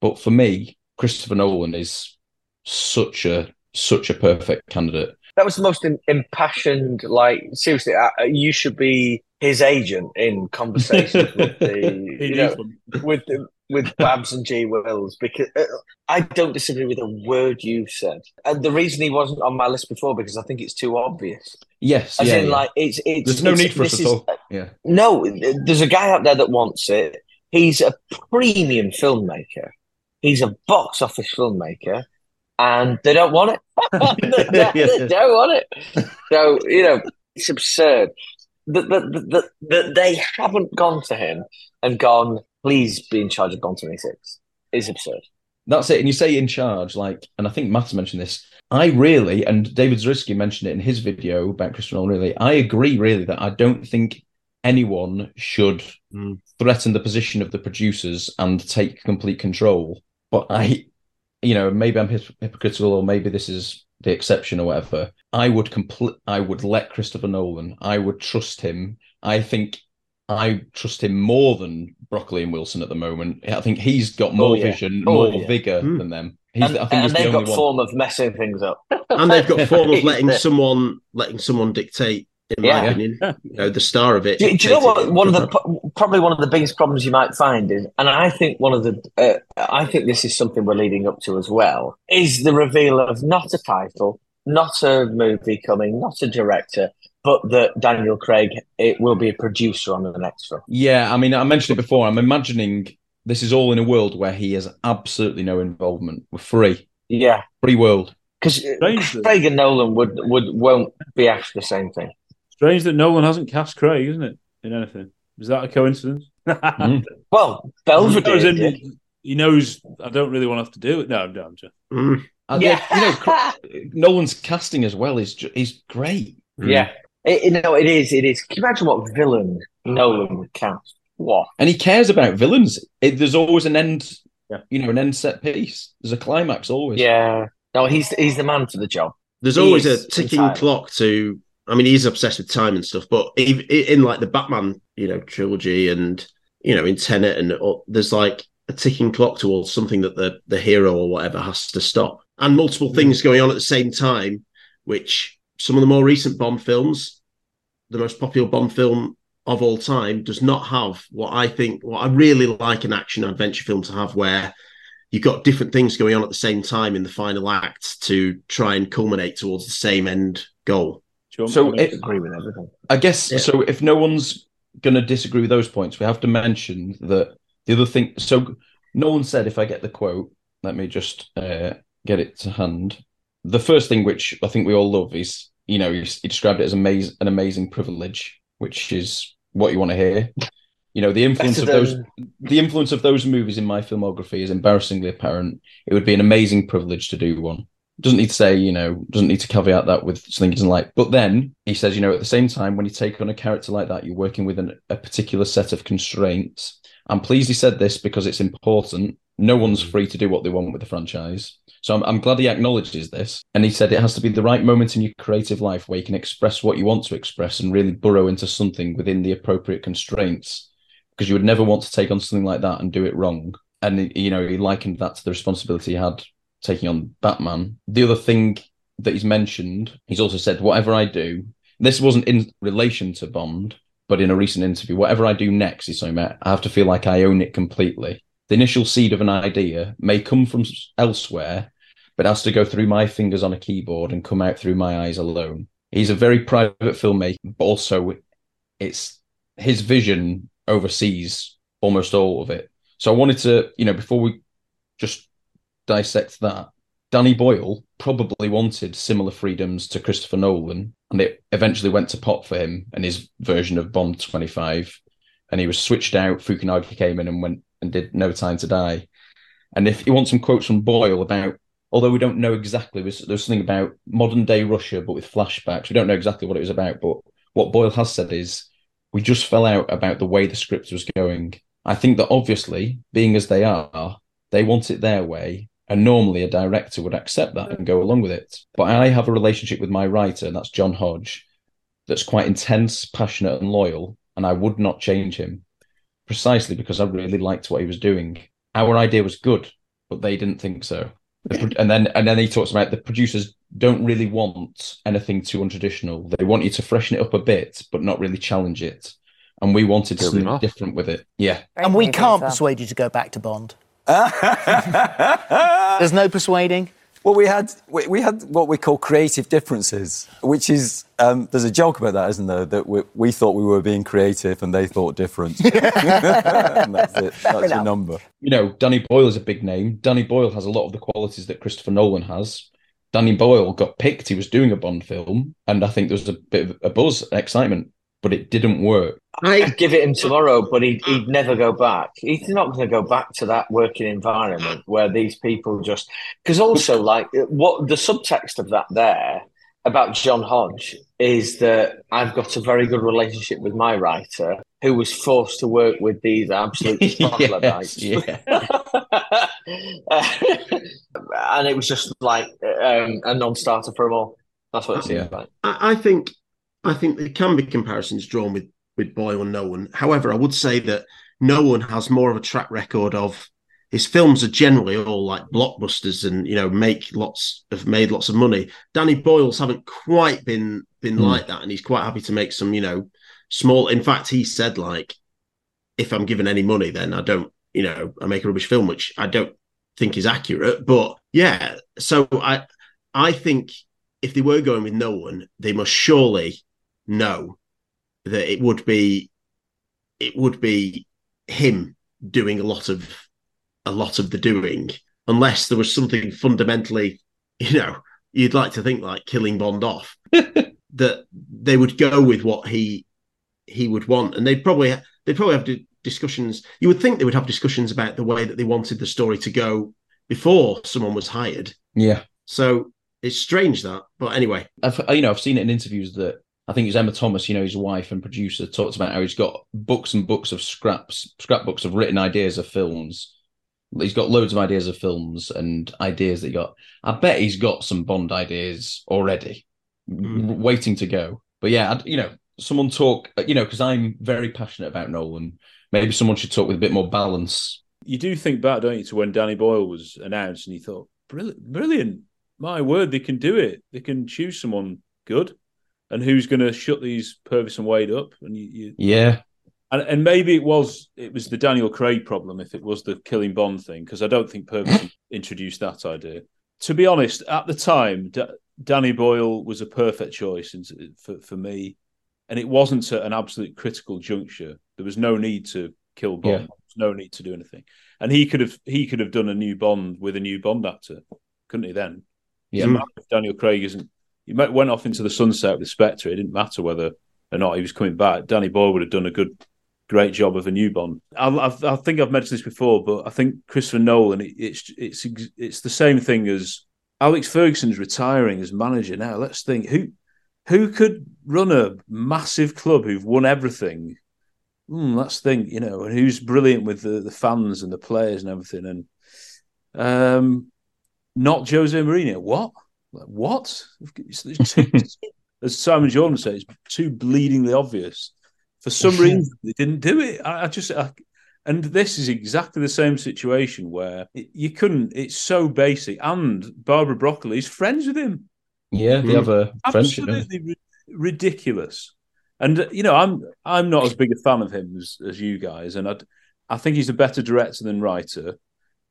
A: But for me, Christopher Nolan is such a such a perfect candidate.
H: That was the most impassioned. Like seriously, uh, you should be his agent in conversations with the you know, with with Babs and G Wills because uh, I don't disagree with a word you said, and the reason he wasn't on my list before because I think it's too obvious.
A: Yes,
H: As
A: yeah,
H: in,
A: yeah.
H: like it's it's.
A: There's no
H: it's-
A: need for us at all. Yeah.
H: No, there's a guy out there that wants it. He's a premium filmmaker. He's a box office filmmaker, and they don't want it. they, don't- they don't want it. So you know, it's absurd that that, that, that they haven't gone to him and gone, please be in charge of Bond 26. Is absurd.
A: That's it. And you say in charge, like, and I think Matt's mentioned this. I really, and David Zrisky mentioned it in his video about Christopher Nolan, really, I agree, really, that I don't think anyone should hmm. threaten the position of the producers and take complete control. But I, you know, maybe I'm hip- hypocritical or maybe this is the exception or whatever. I would complete, I would let Christopher Nolan, I would trust him. I think I trust him more than Broccoli and Wilson at the moment. I think he's got more
H: Oh, yeah.
A: vision,
H: Oh,
A: more
H: yeah.
A: vigor
C: Hmm.
A: than them. He's,
H: And,
A: I think
H: and
A: he's the
H: they've
A: only
H: got
A: one.
H: form of messing things up.
C: and they've got form of letting someone letting someone dictate. In my
H: Yeah.
C: opinion, you know, the star of it.
H: Do, do you know what? One of the probably one of the biggest problems you might find is, and I think one of the, uh, I think this is something we're leading up to as well, is the reveal of not a title, not a movie coming, not a director, but that Daniel Craig it will be a producer on the next film.
A: Yeah, I mean, I mentioned it before. I'm imagining this is all in a world where he has absolutely no involvement. We're free,
H: Yeah,
A: free world.
H: because Craig and Nolan would would won't be asked the same thing.
B: Strange that Nolan hasn't cast Craig, isn't it? In anything. Is that a coincidence?
H: Well,
B: He knows,
H: Belvedere.
B: in- he knows I don't really want to have to do it. No, no, I'm just.
A: Uh,
H: Yeah.
A: you know, Nolan's casting as well is is great.
H: Yeah, it, you know it is. It is. Can you imagine what villain Nolan mm. would cast? What?
A: and he cares about villains. It, there's always an end, you know, an end set piece. There's a climax always.
H: Yeah. No, he's he's the man for the job.
C: There's
H: He
C: always a ticking
H: entirely.
C: clock to. I mean, he's obsessed with time and stuff, but even in like the Batman, you know, trilogy and you know, in Tenet, and all, there's like a ticking clock towards something that the the hero or whatever has to stop, and multiple mm. things going on at the same time. Which some of the more recent Bond films, the most popular Bond film of all time, does not have what I think, what I really like an action adventure film to have, where you've got different things going on at the same time in the final act to try and culminate towards the same end goal.
A: So
H: I
A: it-
H: agree with everything.
A: I guess
C: Yeah.
A: so. If no one's going to disagree with those points, we have to mention that the other thing. So no one said, if I get the quote, let me just uh, get it to hand. The first thing, which I think we all love, is you know he, he described it as amazing, an amazing privilege, which is what you want to hear. You know the influence of those, the influence of those movies in my filmography is embarrassingly apparent. It would be an amazing privilege to do one doesn't need to say, you know, doesn't need to caveat that with something he doesn't like. But then he says, you know, at the same time, when you take on a character like that, you're working with an, a particular set of constraints. I'm pleased he said this because it's important. No one's mm. free to do what they want with the franchise. So I'm, I'm glad he acknowledges this. And he said it has to be the right moment in your creative life where you can express what you want to express and really burrow into something within the appropriate constraints. Because you would never want to take on something like that and do it wrong. And, you know, he likened that to the responsibility he had taking on Batman. The other thing that he's mentioned, he's also said, whatever I do, this wasn't in relation to Bond, but in a recent interview, whatever I do next, he's about, I have to feel like I own it completely. The initial seed of an idea may come from elsewhere, but has to go through my fingers on a keyboard and come out through my eyes alone. He's a very private filmmaker, but also it's his vision oversees almost all of it. So I wanted to, you know, before we just dissect that, Danny Boyle probably wanted similar freedoms to Christopher Nolan, and it eventually went to pot for him and his version of Bond 25. And he was switched out. Fukunaga came in and went and did No Time to Die. And if you want some quotes from Boyle about, although we don't know exactly, there's, something about modern day Russia, but with flashbacks. We don't know exactly what it was about, but what Boyle has said is, we just fell out about the way the script was going. I think that obviously, being as they are, they want it their way. And normally a director would accept that and go along with it. But I have a relationship with my writer, and that's John Hodge, that's quite intense, passionate, and loyal. And I would not change him precisely because I really liked what he was doing. Our idea was good, but they didn't think so. The and then and then he talks about the producers don't really want anything too untraditional. They want you to freshen it up a bit, but not really challenge it. and we wanted
G: Killed him
A: something
G: off.
A: different with it. Yeah,
Q: and we can't persuade you to go back to Bond. There's no persuading.
R: Well, we had we, we had what we call creative differences, which is um, there's a joke about that, isn't there? That we, we thought we were being creative and they thought different. and that's it. That's your number.
A: you know, Danny Boyle is a big name. Danny Boyle has a lot of the qualities that Christopher Nolan has. Danny Boyle got picked. He was doing a Bond film, and I think there was a bit of a buzz, excitement, but it didn't work.
H: I'd give it him tomorrow, but he'd, he'd never go back. He's not going to go back to that working environment where these people just. Because also, like, what the subtext of that there about John Hodge is that I've got a very good relationship with my writer who was forced to work with these absolute troglodytes.
A: yeah.
H: and it was just like um, a non starter for them all. That's what it seems like.
C: I, I think I think there can be comparisons drawn with with Boyle and Nolan. However, I would say that Nolan has more of a track record of his films are generally all like blockbusters and you know make lots have made lots of money. Danny Boyle's haven't quite been been
A: Hmm.
C: like that, and he's quite happy to make some you know small. In fact, he said like, if I'm given any money, then I don't you know I make a rubbish film, which I don't think is accurate. But yeah, so I I think if they were going with Nolan, they must surely know that it would be it would be him doing a lot of a lot of the doing unless there was something fundamentally you know you'd like to think like killing bond off that they would go with what he he would want. And they'd probably they'd probably have discussions. You would think they would have discussions about the way that they wanted the story to go before someone was hired.
A: Yeah.
C: so it's strange that but anyway.
A: I've you know I've seen it in interviews that I think it was Emma Thomas, you know, his wife and producer, talked about how he's got books and books of scraps, scrapbooks of written ideas of films. He's got loads of ideas of films and ideas that he got. I bet he's got some Bond ideas already, hmm. w- waiting to go. But yeah, I'd, you know, someone talk, uh, you know, because I'm very passionate about Nolan. Maybe someone should talk with a bit more balance.
B: You do think back, don't you, to when Danny Boyle was announced, and you thought, brilliant, brilliant. My word, they can do it. They can choose someone good, and who's going to shut these Purvis and Wade up? And you, you
A: Yeah.
B: and, and maybe it was it was the Daniel Craig problem if it was the killing Bond thing because I don't think Purvis introduced that idea. To be honest, at the time, D- Danny Boyle was a perfect choice in- for for me, and it wasn't at an absolute critical juncture. There was no need to kill Bond.
A: Yeah.
B: No need to do anything, and he could have he could have done a new Bond with a new Bond actor, couldn't he? Then,
A: Yeah.
B: If Daniel Craig isn't. He went off into the sunset with Spectre. It didn't matter whether or not he was coming back. Danny Boyle would have done a good, great job of a new Bond. I, I've, I think I've mentioned this before, but I think Christopher Nolan. It, it's it's it's the same thing as Alex Ferguson's retiring as manager now. Let's think who who could run a massive club who've won everything. Hmm, let's think, you know, and who's brilliant with the, the fans and the players and everything, and um, not Jose Mourinho. What? Like, What? It's- it's too- As Simon Jordan said, it's too bleedingly obvious. For some reason, they didn't do it. I, I just, I, and this is exactly the same situation where it, you couldn't. It's so basic, and Barbara Broccoli is friends with him.
A: Yeah, they have a friendship. don't?
B: Absolutely ridiculous. And uh, you know, I'm I'm not as big a fan of him as, as you guys, and I I think he's a better director than writer,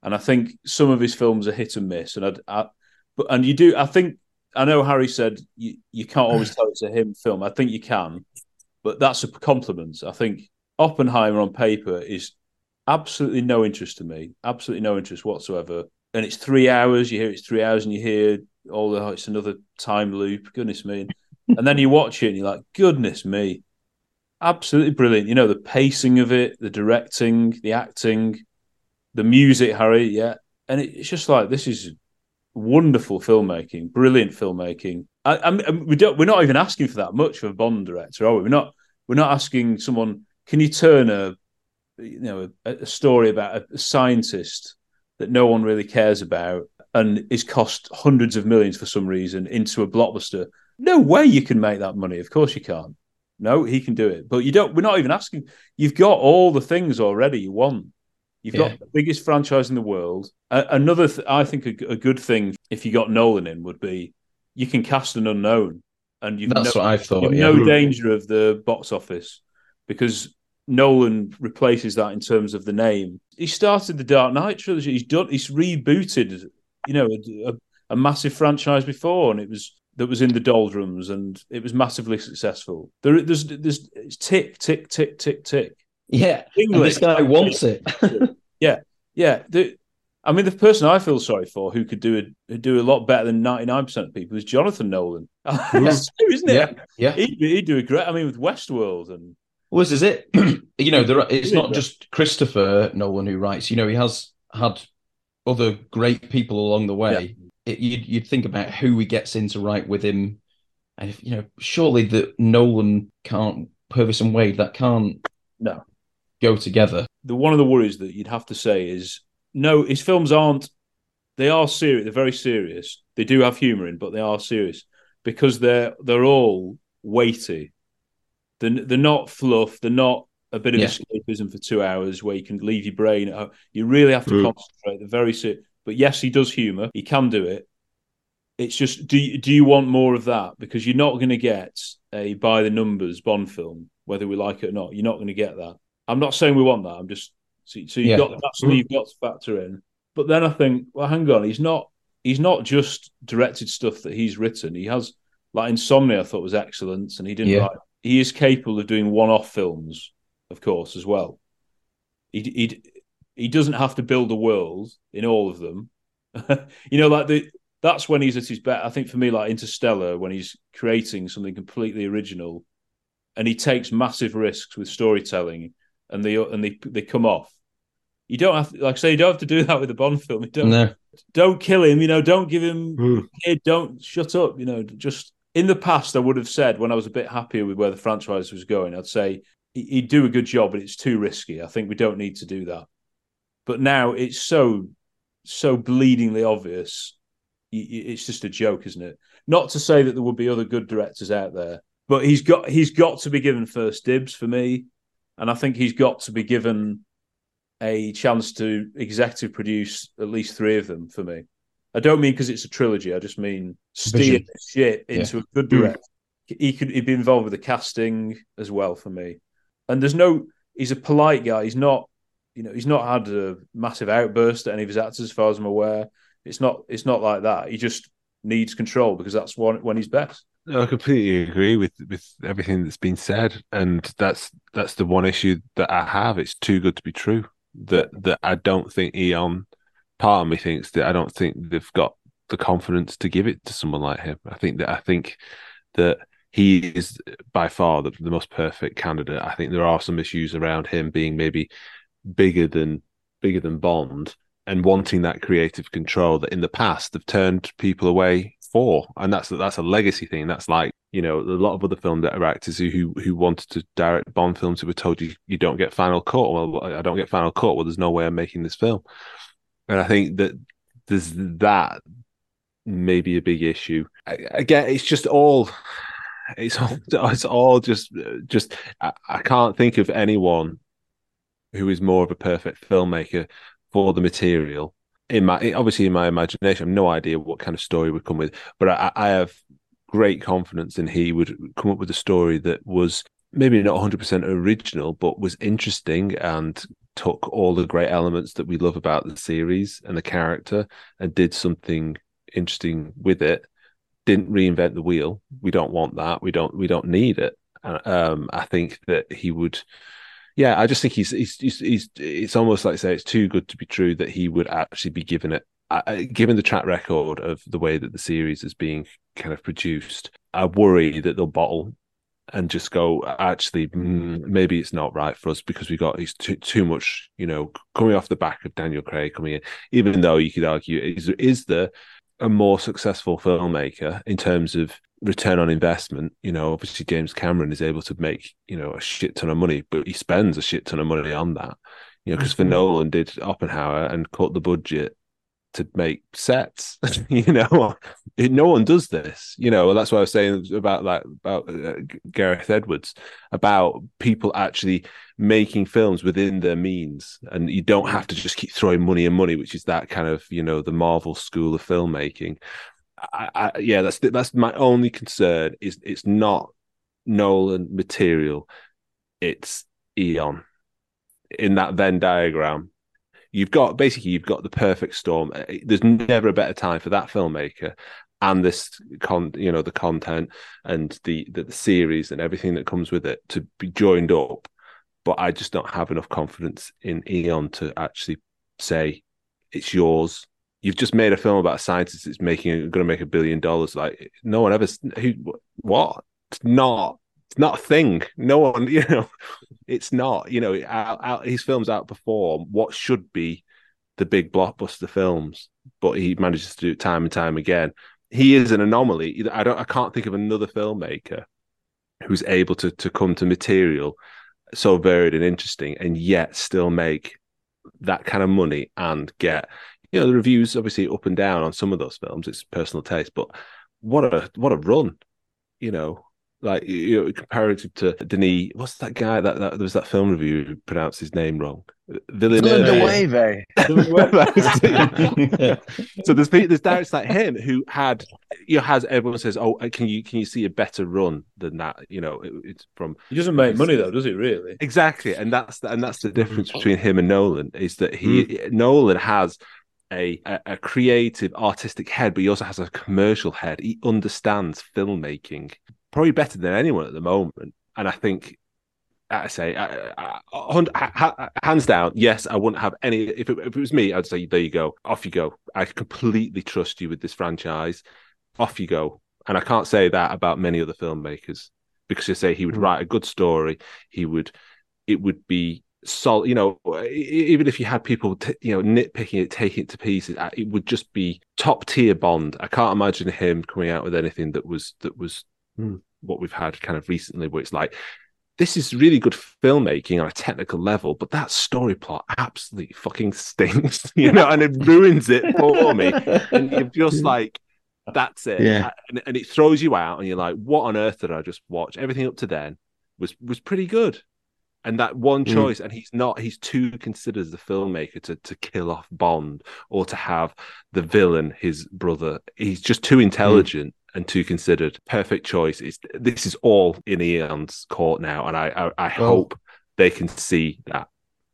B: and I think some of his films are hit and miss. And I, I but and you do I think I know Harry said you, you can't always mm. tell it's a him film. I think you can, but that's a compliment. I think Oppenheimer on paper is absolutely no interest to me, absolutely no interest whatsoever. And it's three hours. You hear it's three hours, and you hear all the it's another time loop. Goodness me! and then you watch it, and you're like, goodness me, absolutely brilliant. You know the pacing of it, the directing, the acting, the music, Harry. Yeah, and it, it's just like this is wonderful filmmaking, brilliant filmmaking. I, I mean, um, we don't. We're not even asking for that much for a Bond director, are we? We're not. We're not asking someone. Can you turn a, you know, a, a story about a, a scientist that no one really cares about and is cost hundreds of millions for some reason into a blockbuster? No way you can make that money. Of course you can't. No, he can do it. But you don't. We're not even asking. You've got all the things already you want. You've
A: Yeah.
B: got the biggest franchise in the world. A- another, th- I think, a, a good thing if you got Nolan in would be you can cast an unknown, and you've
A: That's
B: no,
A: what I thought, yeah.
B: no danger of the box office because Nolan replaces that in terms of the name. He started the Dark Knight trilogy. He's done. He's rebooted, you know, a, a, a massive franchise before, and it was that was in the doldrums, and it was massively successful. There, there's, there's, it's tick, tick, tick, tick, tick.
A: Yeah, this guy wants it.
B: yeah, yeah. The, I mean, the person I feel sorry for, who could do a do a lot better than ninety nine percent of people, is Jonathan Nolan. That's true, isn't it?
A: Yeah, yeah.
B: He'd, he'd do a great. I mean, with Westworld and
A: Well, this is it. you know, there are, it's not just Christopher Nolan who writes. You know, he has had other great people along the way. It, you'd, you'd think about who he gets in to write with him, and if you know, surely that Nolan can't Purvis and Wade that can't
B: no
A: go together.
B: the one of the worries that you'd have to say is no, his films aren't. They are serious. They're very serious. They do have humor in, but they are serious because they're they're all weighty. They're, they're not fluff. They're not a bit of
A: Yeah.
B: escapism for two hours where you can leave your brain. at home. You really have to
G: Mm.
B: concentrate. They're very serious. But yes, he does humor. He can do it. It's just do you, do you want more of that? Because you're not going to get a by the numbers Bond film, whether we like it or not. You're not going to get that. I'm not saying we want that. I'm just so, so you've
A: Yeah.
B: got that's something you've got to factor in. But then I think, well, hang on, he's not he's not just directed stuff that he's written. He has like Insomnia, I thought was excellent, and he didn't
A: Yeah.
B: write. He is capable of doing one-off films, of course, as well. He he he doesn't have to build a world in all of them. you know, like the that's when he's at his best. I think for me, like Interstellar, when he's creating something completely original, and he takes massive risks with storytelling, and they and they they come off. You don't have to, like I say, you don't have to do that with a Bond film. You don't
A: No.
B: don't kill him. You know, don't give him kid. Don't shut up. You know, just in the past, I would have said when I was a bit happier with where the franchise was going, I'd say he- he'd do a good job, but it's too risky. I think we don't need to do that. But now it's so so bleedingly obvious. It's just a joke, isn't it? Not to say that there would be other good directors out there, but he's got he's got to be given first dibs for me, and I think he's got to be given a chance to executive produce at least three of them for me. I don't mean because it's a trilogy. I just mean steer
A: Vision.
B: shit into
A: Yeah.
B: a good mm. director. He could he'd be involved with the casting as well for me. And there's no he's a polite guy. He's not you know he's not had a massive outburst at any of his actors as far as I'm aware. It's not it's not like that. He just needs control because that's when when he's best.
G: No, I completely agree with with everything that's been said, and that's that's the one issue that I have. It's too good to be true. That that I don't think Eon. Part of me thinks that I don't think they've got the confidence to give it to someone like him. I think that I think that he is by far the, the most perfect candidate. I think there are some issues around him being maybe bigger than bigger than Bond and wanting that creative control that in the past have turned people away and that's that's a legacy thing. That's like you know a lot of other film directors who who, who wanted to direct Bond films who were told you you don't get final cut. Well, I don't get final cut. Well, there's no way I'm making this film, and I think that there's that maybe a big issue. Again, it's just all. It's all. It's all just. Just. I, I can't think of anyone who is more of a perfect filmmaker for the material. In my obviously in my imagination, I have no idea what kind of story would come with, but I, I have great confidence in he would come up with a story that was maybe not 100% original, but was interesting and took all the great elements that we love about the series and the character and did something interesting with it. Didn't reinvent the wheel. We don't want that. We don't. We don't need it. Uh, Um, I think that he would yeah, I just think he's, he's he's he's it's almost like say it's too good to be true that he would actually be given it. I- Given the track record of the way that the series is being kind of produced, I worry that they'll bottle and just go. Actually, mm, maybe it's not right for us because we got he's too too much. You know, coming off the back of Daniel Craig coming in, even though you could argue is is the a more successful filmmaker in terms of return on investment. You know, obviously James Cameron is able to make you know a shit ton of money, but he spends a shit ton of money on that. You know, Christopher Nolan did Oppenheimer and cut the budget to make sets. you know, no one does this. You know, that's what I was saying about like about uh, Gareth Edwards about people actually making films within their means, and you don't have to just keep throwing money and money, which is that kind of you know the Marvel school of filmmaking. I, I, yeah, that's that's my only concern. Is it's not Nolan material. it's Eon in that Venn diagram. You've got basically you've got the perfect storm. Uh, There's never a better time for that filmmaker and this con you know the content and the, the the series and everything that comes with it to be joined up. But I just don't have enough confidence in Eon to actually say it's yours. You've just made a film about a scientist that's making going to make a billion dollars. Like no one ever who what? It's not. It's not a thing. No one, you know, it's not. You know, out, out, his films outperform what should be the big blockbuster films, but he manages to do it time and time again. He is an anomaly. I don't. I can't think of another filmmaker who's able to to come to material so varied and interesting, and yet still make that kind of money and get you know the reviews obviously up and down on some of those films. It's personal taste, but what a what a run, you know. Like you know, comparative to Denis, what's that guy that, that there was that film review who pronounced his name wrong? Villeneuve. so there's there's directors like him who had you know has everyone says oh uh, can you can you see a better run than that you know it, it's from
B: He doesn't make money though, does he? Really?
G: exactly and that's the, and that's the difference mm. between him and Nolan is that he hmm. Nolan has a, a creative artistic head but he also has a commercial head he understands filmmaking probably better than anyone at the moment and I think I say, ha- ha- hands down, yes, I wouldn't have any. If it, if it was me, I'd say, there you go, off you go. I completely trust you with this franchise. Off you go. And I can't say that about many other filmmakers because you say he would hmm. write a good story. He would, it would be solid. You know, even if you had people, t- you know, nitpicking it, taking it to pieces, uh, it would just be top tier Bond. I can't imagine him coming out with anything that was that was what we've had kind of recently, where it's like this is really good filmmaking on a technical level, but that story plot absolutely fucking stinks, you know, and it ruins it for me. And you're just like, that's it.
C: Yeah.
G: And, and it throws you out, and you're like, what on earth did I just watch? Everything up to then was was pretty good. And that one
C: Mm.
G: choice, and he's not, he's too considered as a filmmaker to, to kill off Bond or to have the villain, his brother. He's just too intelligent and too considered. Perfect choice. It's, this is all in Eon's court now. And I, I, I
A: Well-
G: hope they can see that.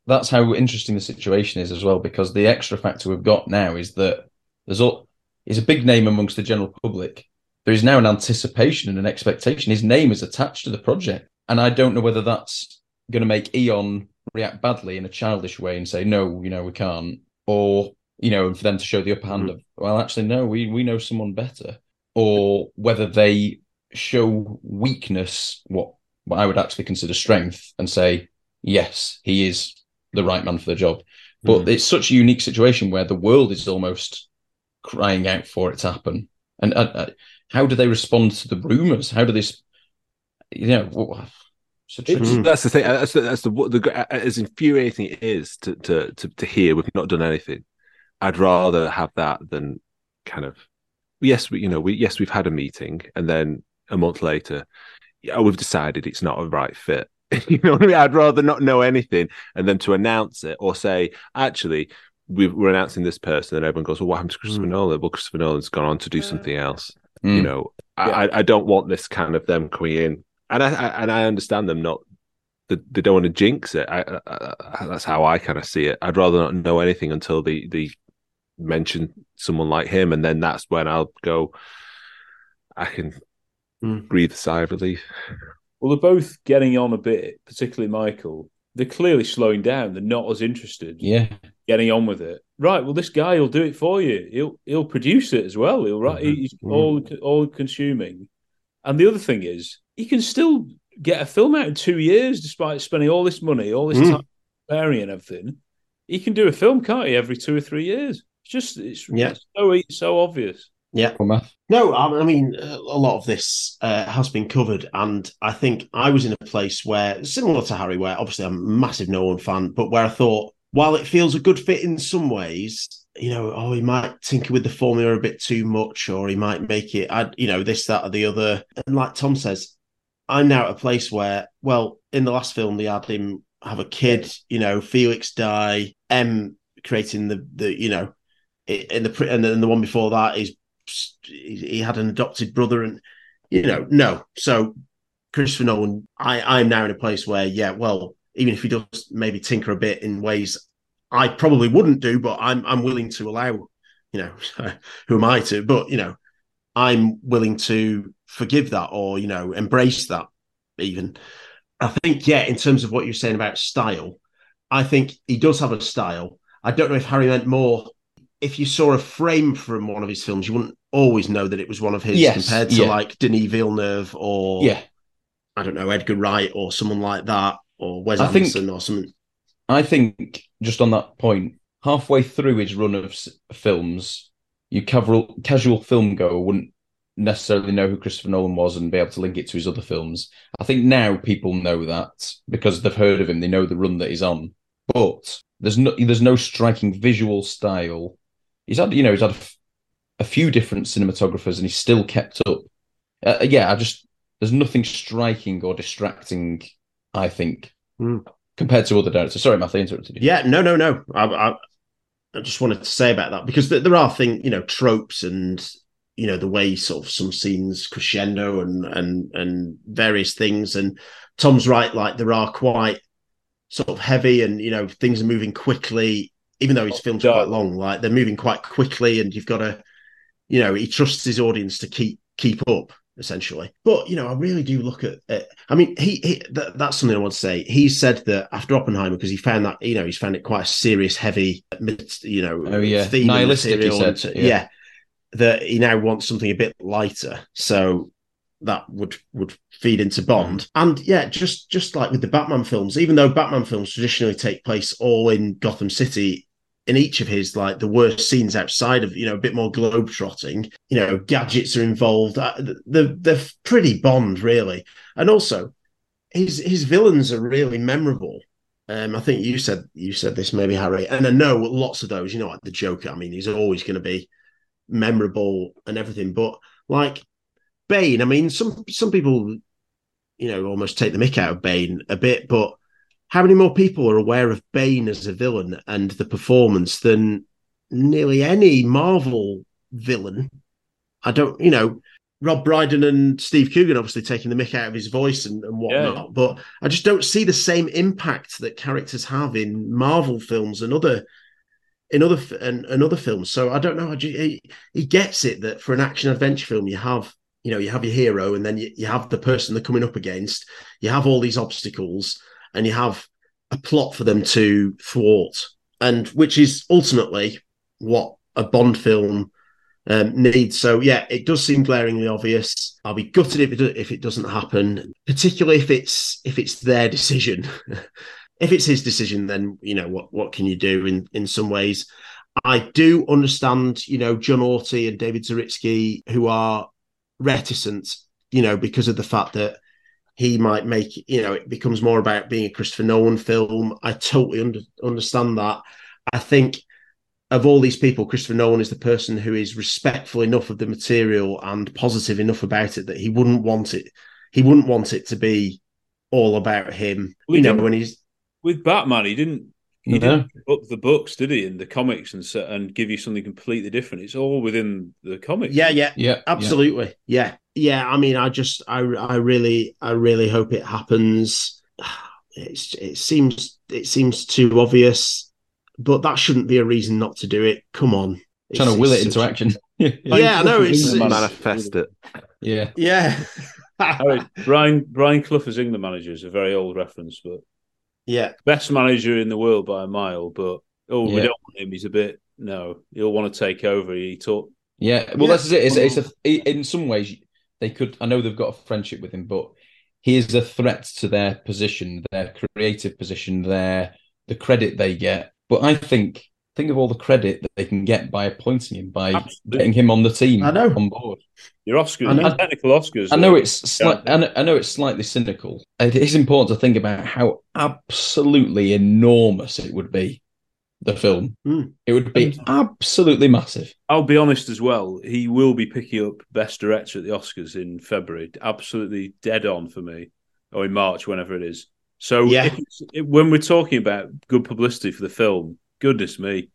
A: that's how interesting the situation is as well because the extra factor we've got now is that there's all he's a big name amongst the general public there is now an anticipation and an expectation his name is attached to the project and i don't know whether that's going to make eon react badly in a childish way and say no you know we can't or you know and for them to show the upper hand of well actually no we we know someone better or whether they show weakness what what i would actually consider strength and say yes he is the right man for the job. But it's such a unique situation where the world is almost crying out for it to happen. And uh, uh, how do they respond to the rumors? How do this, you know, wh- such a-
G: It's- mm. That's the thing. Uh, that's the, that's the, what the uh, as infuriating it is to, to to to hear we've not done anything. I'd rather have that than kind of yes, we you know we yes we've had a meeting and then a month later, yeah, we've decided it's not a right fit. you know what I mean? I'd rather not know anything and then to announce it or say actually we we're announcing this person and everyone goes well what happened to mm. Christopher Nolan? Well, Christopher Nolan's gone on to do mm. something else. You
A: Mm.
G: know, I, I I don't want this kind of them coming in and I, I and I understand them not they, they don't want to jinx it. I, I, I, that's how I kind of see it. I'd rather not know anything until they they mention someone like him, and then that's when I'll go. I can hmm. breathe a sigh of relief.
B: Well, they're both getting on a bit, particularly Michael. They're clearly slowing down. They're not as interested.
A: Yeah.
B: Getting on with it. Right. Well, this guy will do it for you. He'll he'll produce it as well. He'll write. Mm-hmm. He's mm-hmm. all all consuming. And the other thing is, he can still get a film out in two years, despite spending all this money, all this
C: Mm.
B: time preparing and everything. He can do a film, can't he? Every two or three years. It's just it's,
C: Yeah.
B: it's so e- so obvious.
C: Yeah. No, I I mean, uh, a lot of this uh, has been covered. And I think I was in a place where, similar to Harry, where obviously I'm a massive Nolan fan, but where I thought, while it feels a good fit in some ways, you know, oh, he might tinker with the formula a bit too much, or he might make it, I, you know, this, that, or the other. And like Tom says, I'm now at a place where, well, in the last film, they had him have a kid, you know, Felix die, M creating the, the you know, in the, and then the one before that is he he had an adopted brother and you know no so Christopher Nolan, I, I'm now in a place where, yeah, well, even if he does maybe tinker a bit in ways I probably wouldn't do, but I'm I'm willing to allow, you know, who am I to? But you know, I'm willing to forgive that or you know embrace that. Even I think, yeah, in terms of what you're saying about style, I think he does have a style. I don't know if Harry meant more. If you saw a frame from one of his films, you wouldn't always know that it was one of his
A: Yes,
C: compared to
A: yeah.
C: like Denis Villeneuve or
A: Yeah.
C: I don't know Edgar Wright or someone like that or Wes
A: I think-
C: Anderson or something.
A: I think just on that point, halfway through his run of s- films, you casual casual film goer wouldn't necessarily know who Christopher Nolan was and be able to link it to his other films. I think now people know that because they've heard of him, they know the run that he's on. But there's no there's no striking visual style. He's had you know he's had a, f- a few different cinematographers and he's still kept up. Uh, yeah, I just there's nothing striking or distracting. I think compared to other directors. Sorry, Matthew, interrupted you.
C: Yeah, no, no, no. I, I, I just wanted to say about that because there, there are things, you know, tropes and you know the way sort of some scenes crescendo and and and various things. And Tom's right, like there are quite sort of heavy and you know things are moving quickly, even though his oh, films quite long. Like they're moving quite quickly, and you've got to, you know, he trusts his audience to keep keep up essentially. But you know, I really do look at. at I mean, he, he that, that's something I want to say. He said that after Oppenheimer, because he found that you know he's found it quite a serious, heavy, you know,
A: Oh, yeah.
C: theme
A: Nihilistic, he
C: and-
A: said,
C: yeah.
A: yeah.
C: That he now wants something a bit lighter. So that would would feed into Bond. And yeah, just just like with the Batman films, even though Batman films traditionally take place all in Gotham City, in each of his like the worst scenes outside of you know a bit more globe trotting, you know, gadgets are involved. Uh, They're they're pretty Bond really, and also his his villains are really memorable. Um, I think you said you said this maybe Harry, and I know lots of those. You know, like the Joker. I mean, he's always going to be memorable and everything. But like Bane, I mean, some some people, you know, almost take the mick out of Bane a bit. But how many more people are aware of Bane as a villain and the performance than nearly any Marvel villain? I don't, you know. Rob Brydon and Steve Coogan obviously taking the mick out of his voice and, and whatnot,
B: Yeah.
C: but I just don't see the same impact that characters have in Marvel films and other in other and, other films. So I don't know. He, he gets it that for an action adventure film, you have you know you have your hero, and then you, you have the person they're coming up against. You have all these obstacles, and you have a plot for them to thwart, and which is ultimately what a Bond film um, needs. So yeah, it does seem glaringly obvious. I'll be gutted if it if it doesn't happen, particularly if it's if it's their decision. if it's his decision, then you know what what can you do in in some ways. I do understand, you know, John Orty and David Zaritsky who are reticent, you know, because of the fact that he might make, you know, it becomes more about being a Christopher Nolan film. I totally under, understand that. I think of all these people, Christopher Nolan is the person who is respectful enough of the material and positive enough about it that he wouldn't want it. He wouldn't want it to be all about him.
B: Well,
C: you know, when he's
B: with Batman, he didn't he
C: No.
B: didn't book the books, did he? In the comics and and give you something completely different. It's all within the comics.
C: Yeah, yeah,
A: yeah,
C: absolutely. Yeah, yeah. I mean, I just, I, I really, I really hope it happens. It's, it seems, it seems too obvious, but that shouldn't be a reason not to do it. Come on,
A: Trying to will it into
C: such-
A: action.
C: Yeah, I know. It's, it's
G: manifest it.
A: Yeah,
C: yeah.
B: Harry, Brian Brian Clough as England manager is a very old reference, but
C: yeah,
B: best manager in the world by a mile. But oh, we don't want him. He's a bit no. He'll want to take over. He taught.
A: Yeah, well, that's it. It's, it's a, in some ways they could. I know they've got a friendship with him, but he is a threat to their position, their creative position, their the credit they get. But I think think of all the credit that they can get by appointing him, by getting him on the team,
C: I know.
A: on board.
B: Your Oscars,
A: I know.
B: technical Oscars.
A: I know it's sli- I, know, I know it's slightly cynical. It is important to think about how absolutely enormous it would be. The film, hmm. it would be absolutely massive.
B: I'll be honest as well. He will be picking up Best Director at the Oscars in February. Absolutely dead on for me, or in March, whenever it is. So
C: Yeah.
B: if it's- if- when we're talking about good publicity for the film, goodness me,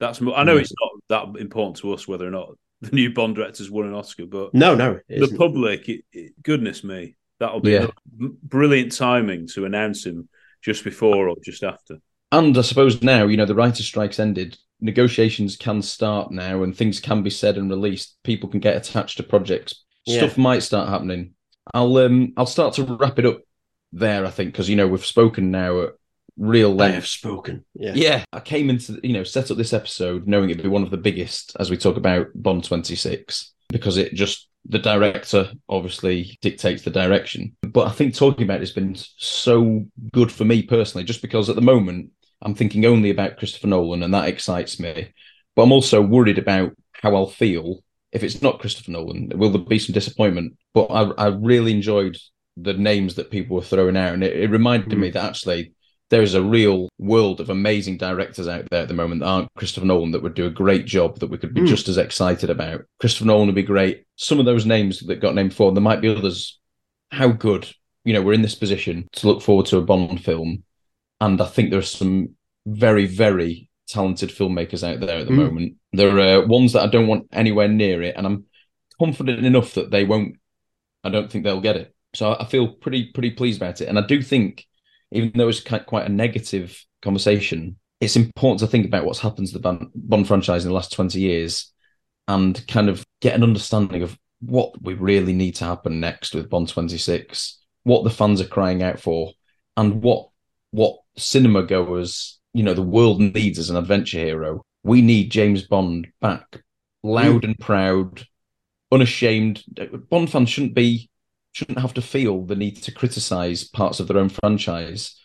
B: that's. I know
C: Yeah.
B: it's not that important to us whether or not the new Bond director's won an Oscar, but
C: No, no, it
B: the
C: isn't.
B: public, it, it- goodness me, That'll be
A: Yeah.
B: brilliant timing to announce him just before or just after.
A: And I suppose now, you know, the writer strike's ended. Negotiations can start now, and things can be said and released. People can get attached to projects.
C: Yeah.
A: Stuff might start happening. I'll um I'll start to wrap it up there. I think because you know we've spoken now at real
C: I have spoken. Yeah.
A: Yeah, I came into you know set up this episode knowing it'd be one of the biggest as we talk about Bond twenty six because it just the director obviously dictates the direction. But I think talking about it's been so good for me personally, just because at the moment I'm thinking only about Christopher Nolan and that excites me. But I'm also worried about how I'll feel if it's not Christopher Nolan. Will there be some disappointment? But I, I really enjoyed the names that people were throwing out, and it, it reminded hmm. me that actually there is a real world of amazing directors out there at the moment that aren't Christopher Nolan that would do a great job that we could be
C: Mm.
A: just as excited about. Christopher Nolan would be great. Some of those names that got named before, there might be others. How good, you know, we're in this position to look forward to a Bond film. And I think there's some very, very talented filmmakers out there at the
C: Mm.
A: moment. There are ones that I don't want anywhere near it, and I'm confident enough that they won't. I don't think they'll get it. So I feel pretty pretty pleased about it, and I do think, even though it's quite a negative conversation, it's important to think about what's happened to the Bond, Bond franchise in the last twenty years, and kind of get an understanding of what we really need to happen next with Bond twenty six, what the fans are crying out for, and what what cinema goers, you know, the world needs as an adventure hero. We need James Bond back, loud mm. and proud, unashamed. Bond fans shouldn't be shouldn't have to feel the need to criticize parts of their own franchise.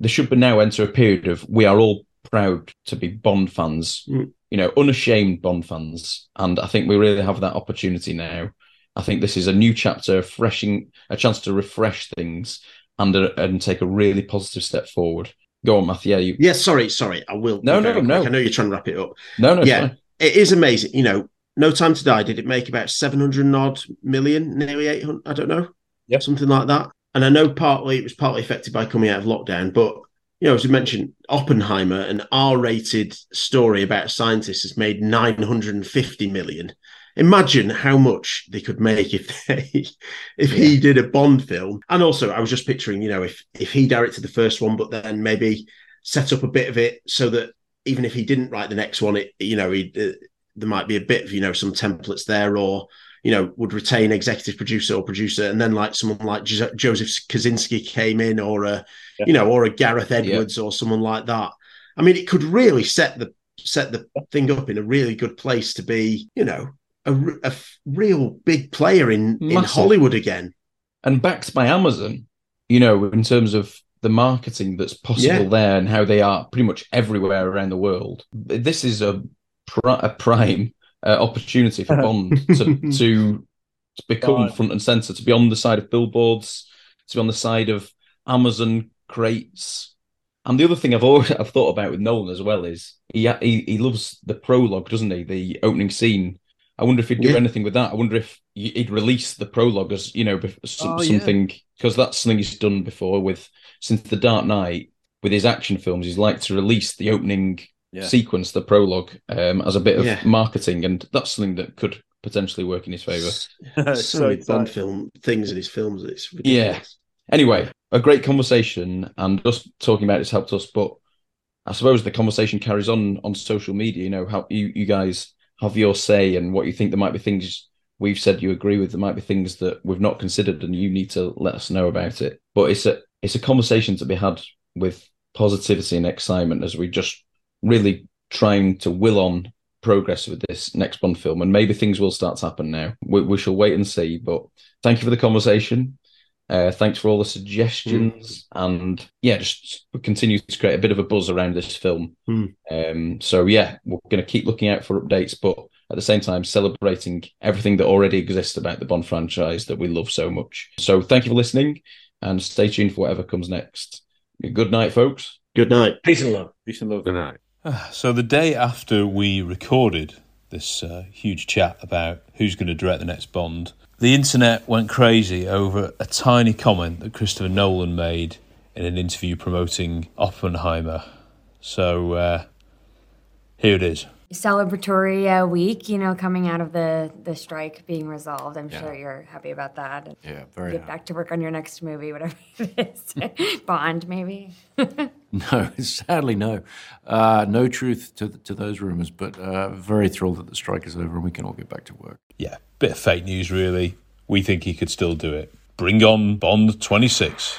A: They should now enter a period of we are all proud to be Bond fans,
C: Mm.
A: you know, unashamed Bond fans, and I think we really have that opportunity now. I think this is a new chapter, freshing a chance to refresh things and uh, and take a really positive step forward. Go on, Matthew. Yeah, you,
C: Yeah, sorry, sorry. I will.
A: No, no, no.
C: I know you're trying to wrap it up.
A: No, no,
C: yeah, it is amazing. You know, No Time to Die. Did it make about seven hundred odd million, nearly eight hundred? I don't know.
B: Yeah,
C: something like that. And I know partly it was partly affected by coming out of lockdown, but you know, as you mentioned, Oppenheimer, an R-rated story about scientists, has made nine hundred and fifty million. Imagine how much they could make if they if he did a Bond film. And also, I was just picturing, you know, if if he directed the first one, but then maybe set up a bit of it so that even if he didn't write the next one, it you know, he uh, there might be a bit of you know some templates there, or you know, would retain executive producer or producer, and then like someone like Jo- Joseph Kosinski came in, or a you know, or a Gareth Edwards or someone like that. I mean, it could really set the set the thing up in a really good place to be, you know, a, a real big player in in Hollywood again.
A: and backed by Amazon, you know, in terms of the marketing that's possible
C: Yeah.
A: there and how they are pretty much everywhere around the world. This is a, pri- a prime uh, opportunity for Bond to, to become
B: Right.
A: front and center, to be on the side of billboards, to be on the side of Amazon crates. And the other thing I've always I've thought about with Nolan as well is he he, he loves the prologue, doesn't he? The opening scene. I wonder if he'd do
C: Yeah.
A: anything with that. I wonder if he'd release the prologue as you know some,
C: Oh, yeah.
A: something because that's something he's done before with since the Dark Knight with his action films. He's like to release the opening
B: Yeah.
A: sequence, the prologue, um, as a bit of
C: Yeah.
A: marketing, and that's something that could potentially work in his favor.
C: so,
B: So
C: many Bond
B: exciting.
C: film things in his films. It's
A: Yeah. Anyway, a great conversation, and us talking about it's helped us. But I suppose the conversation carries on on social media. You know how you you guys have your say and what you think. There might be things we've said you agree with. There might be things that we've not considered, and you need to let us know about it. But it's a it's a conversation to be had with positivity and excitement as we just really trying to will on progress with this next Bond film, and maybe things will start to happen now. We, we shall wait and see. But thank you for the conversation. Uh, thanks for all the suggestions, and yeah, just continue to create a bit of a buzz around this film.
C: Mm.
A: Um, so yeah, we're going to keep looking out for updates, but at the same time celebrating everything that already exists about the Bond franchise that we love so much. So thank you for listening, and stay tuned for whatever comes next. Good night, folks.
C: Good night.
H: Peace and love.
B: Peace and love.
G: Good night.
S: So the day after we recorded this uh, huge chat about who's going to direct the next Bond, the internet went crazy over a tiny comment that Christopher Nolan made in an interview promoting Oppenheimer. So uh, here it is.
T: Celebratory uh, week, you know, coming out of the the strike being resolved. I'm
P: Yeah.
T: sure you're happy about that.
P: Yeah, very
T: Get back to work on your next movie, whatever it is. Bond, maybe.
P: No, sadly, no. Uh, no truth to, to those rumours, but uh, very thrilled that the strike is over and we can all get back to work.
S: Yeah, bit of fake news, really. We think he could still do it. Bring on Bond 26.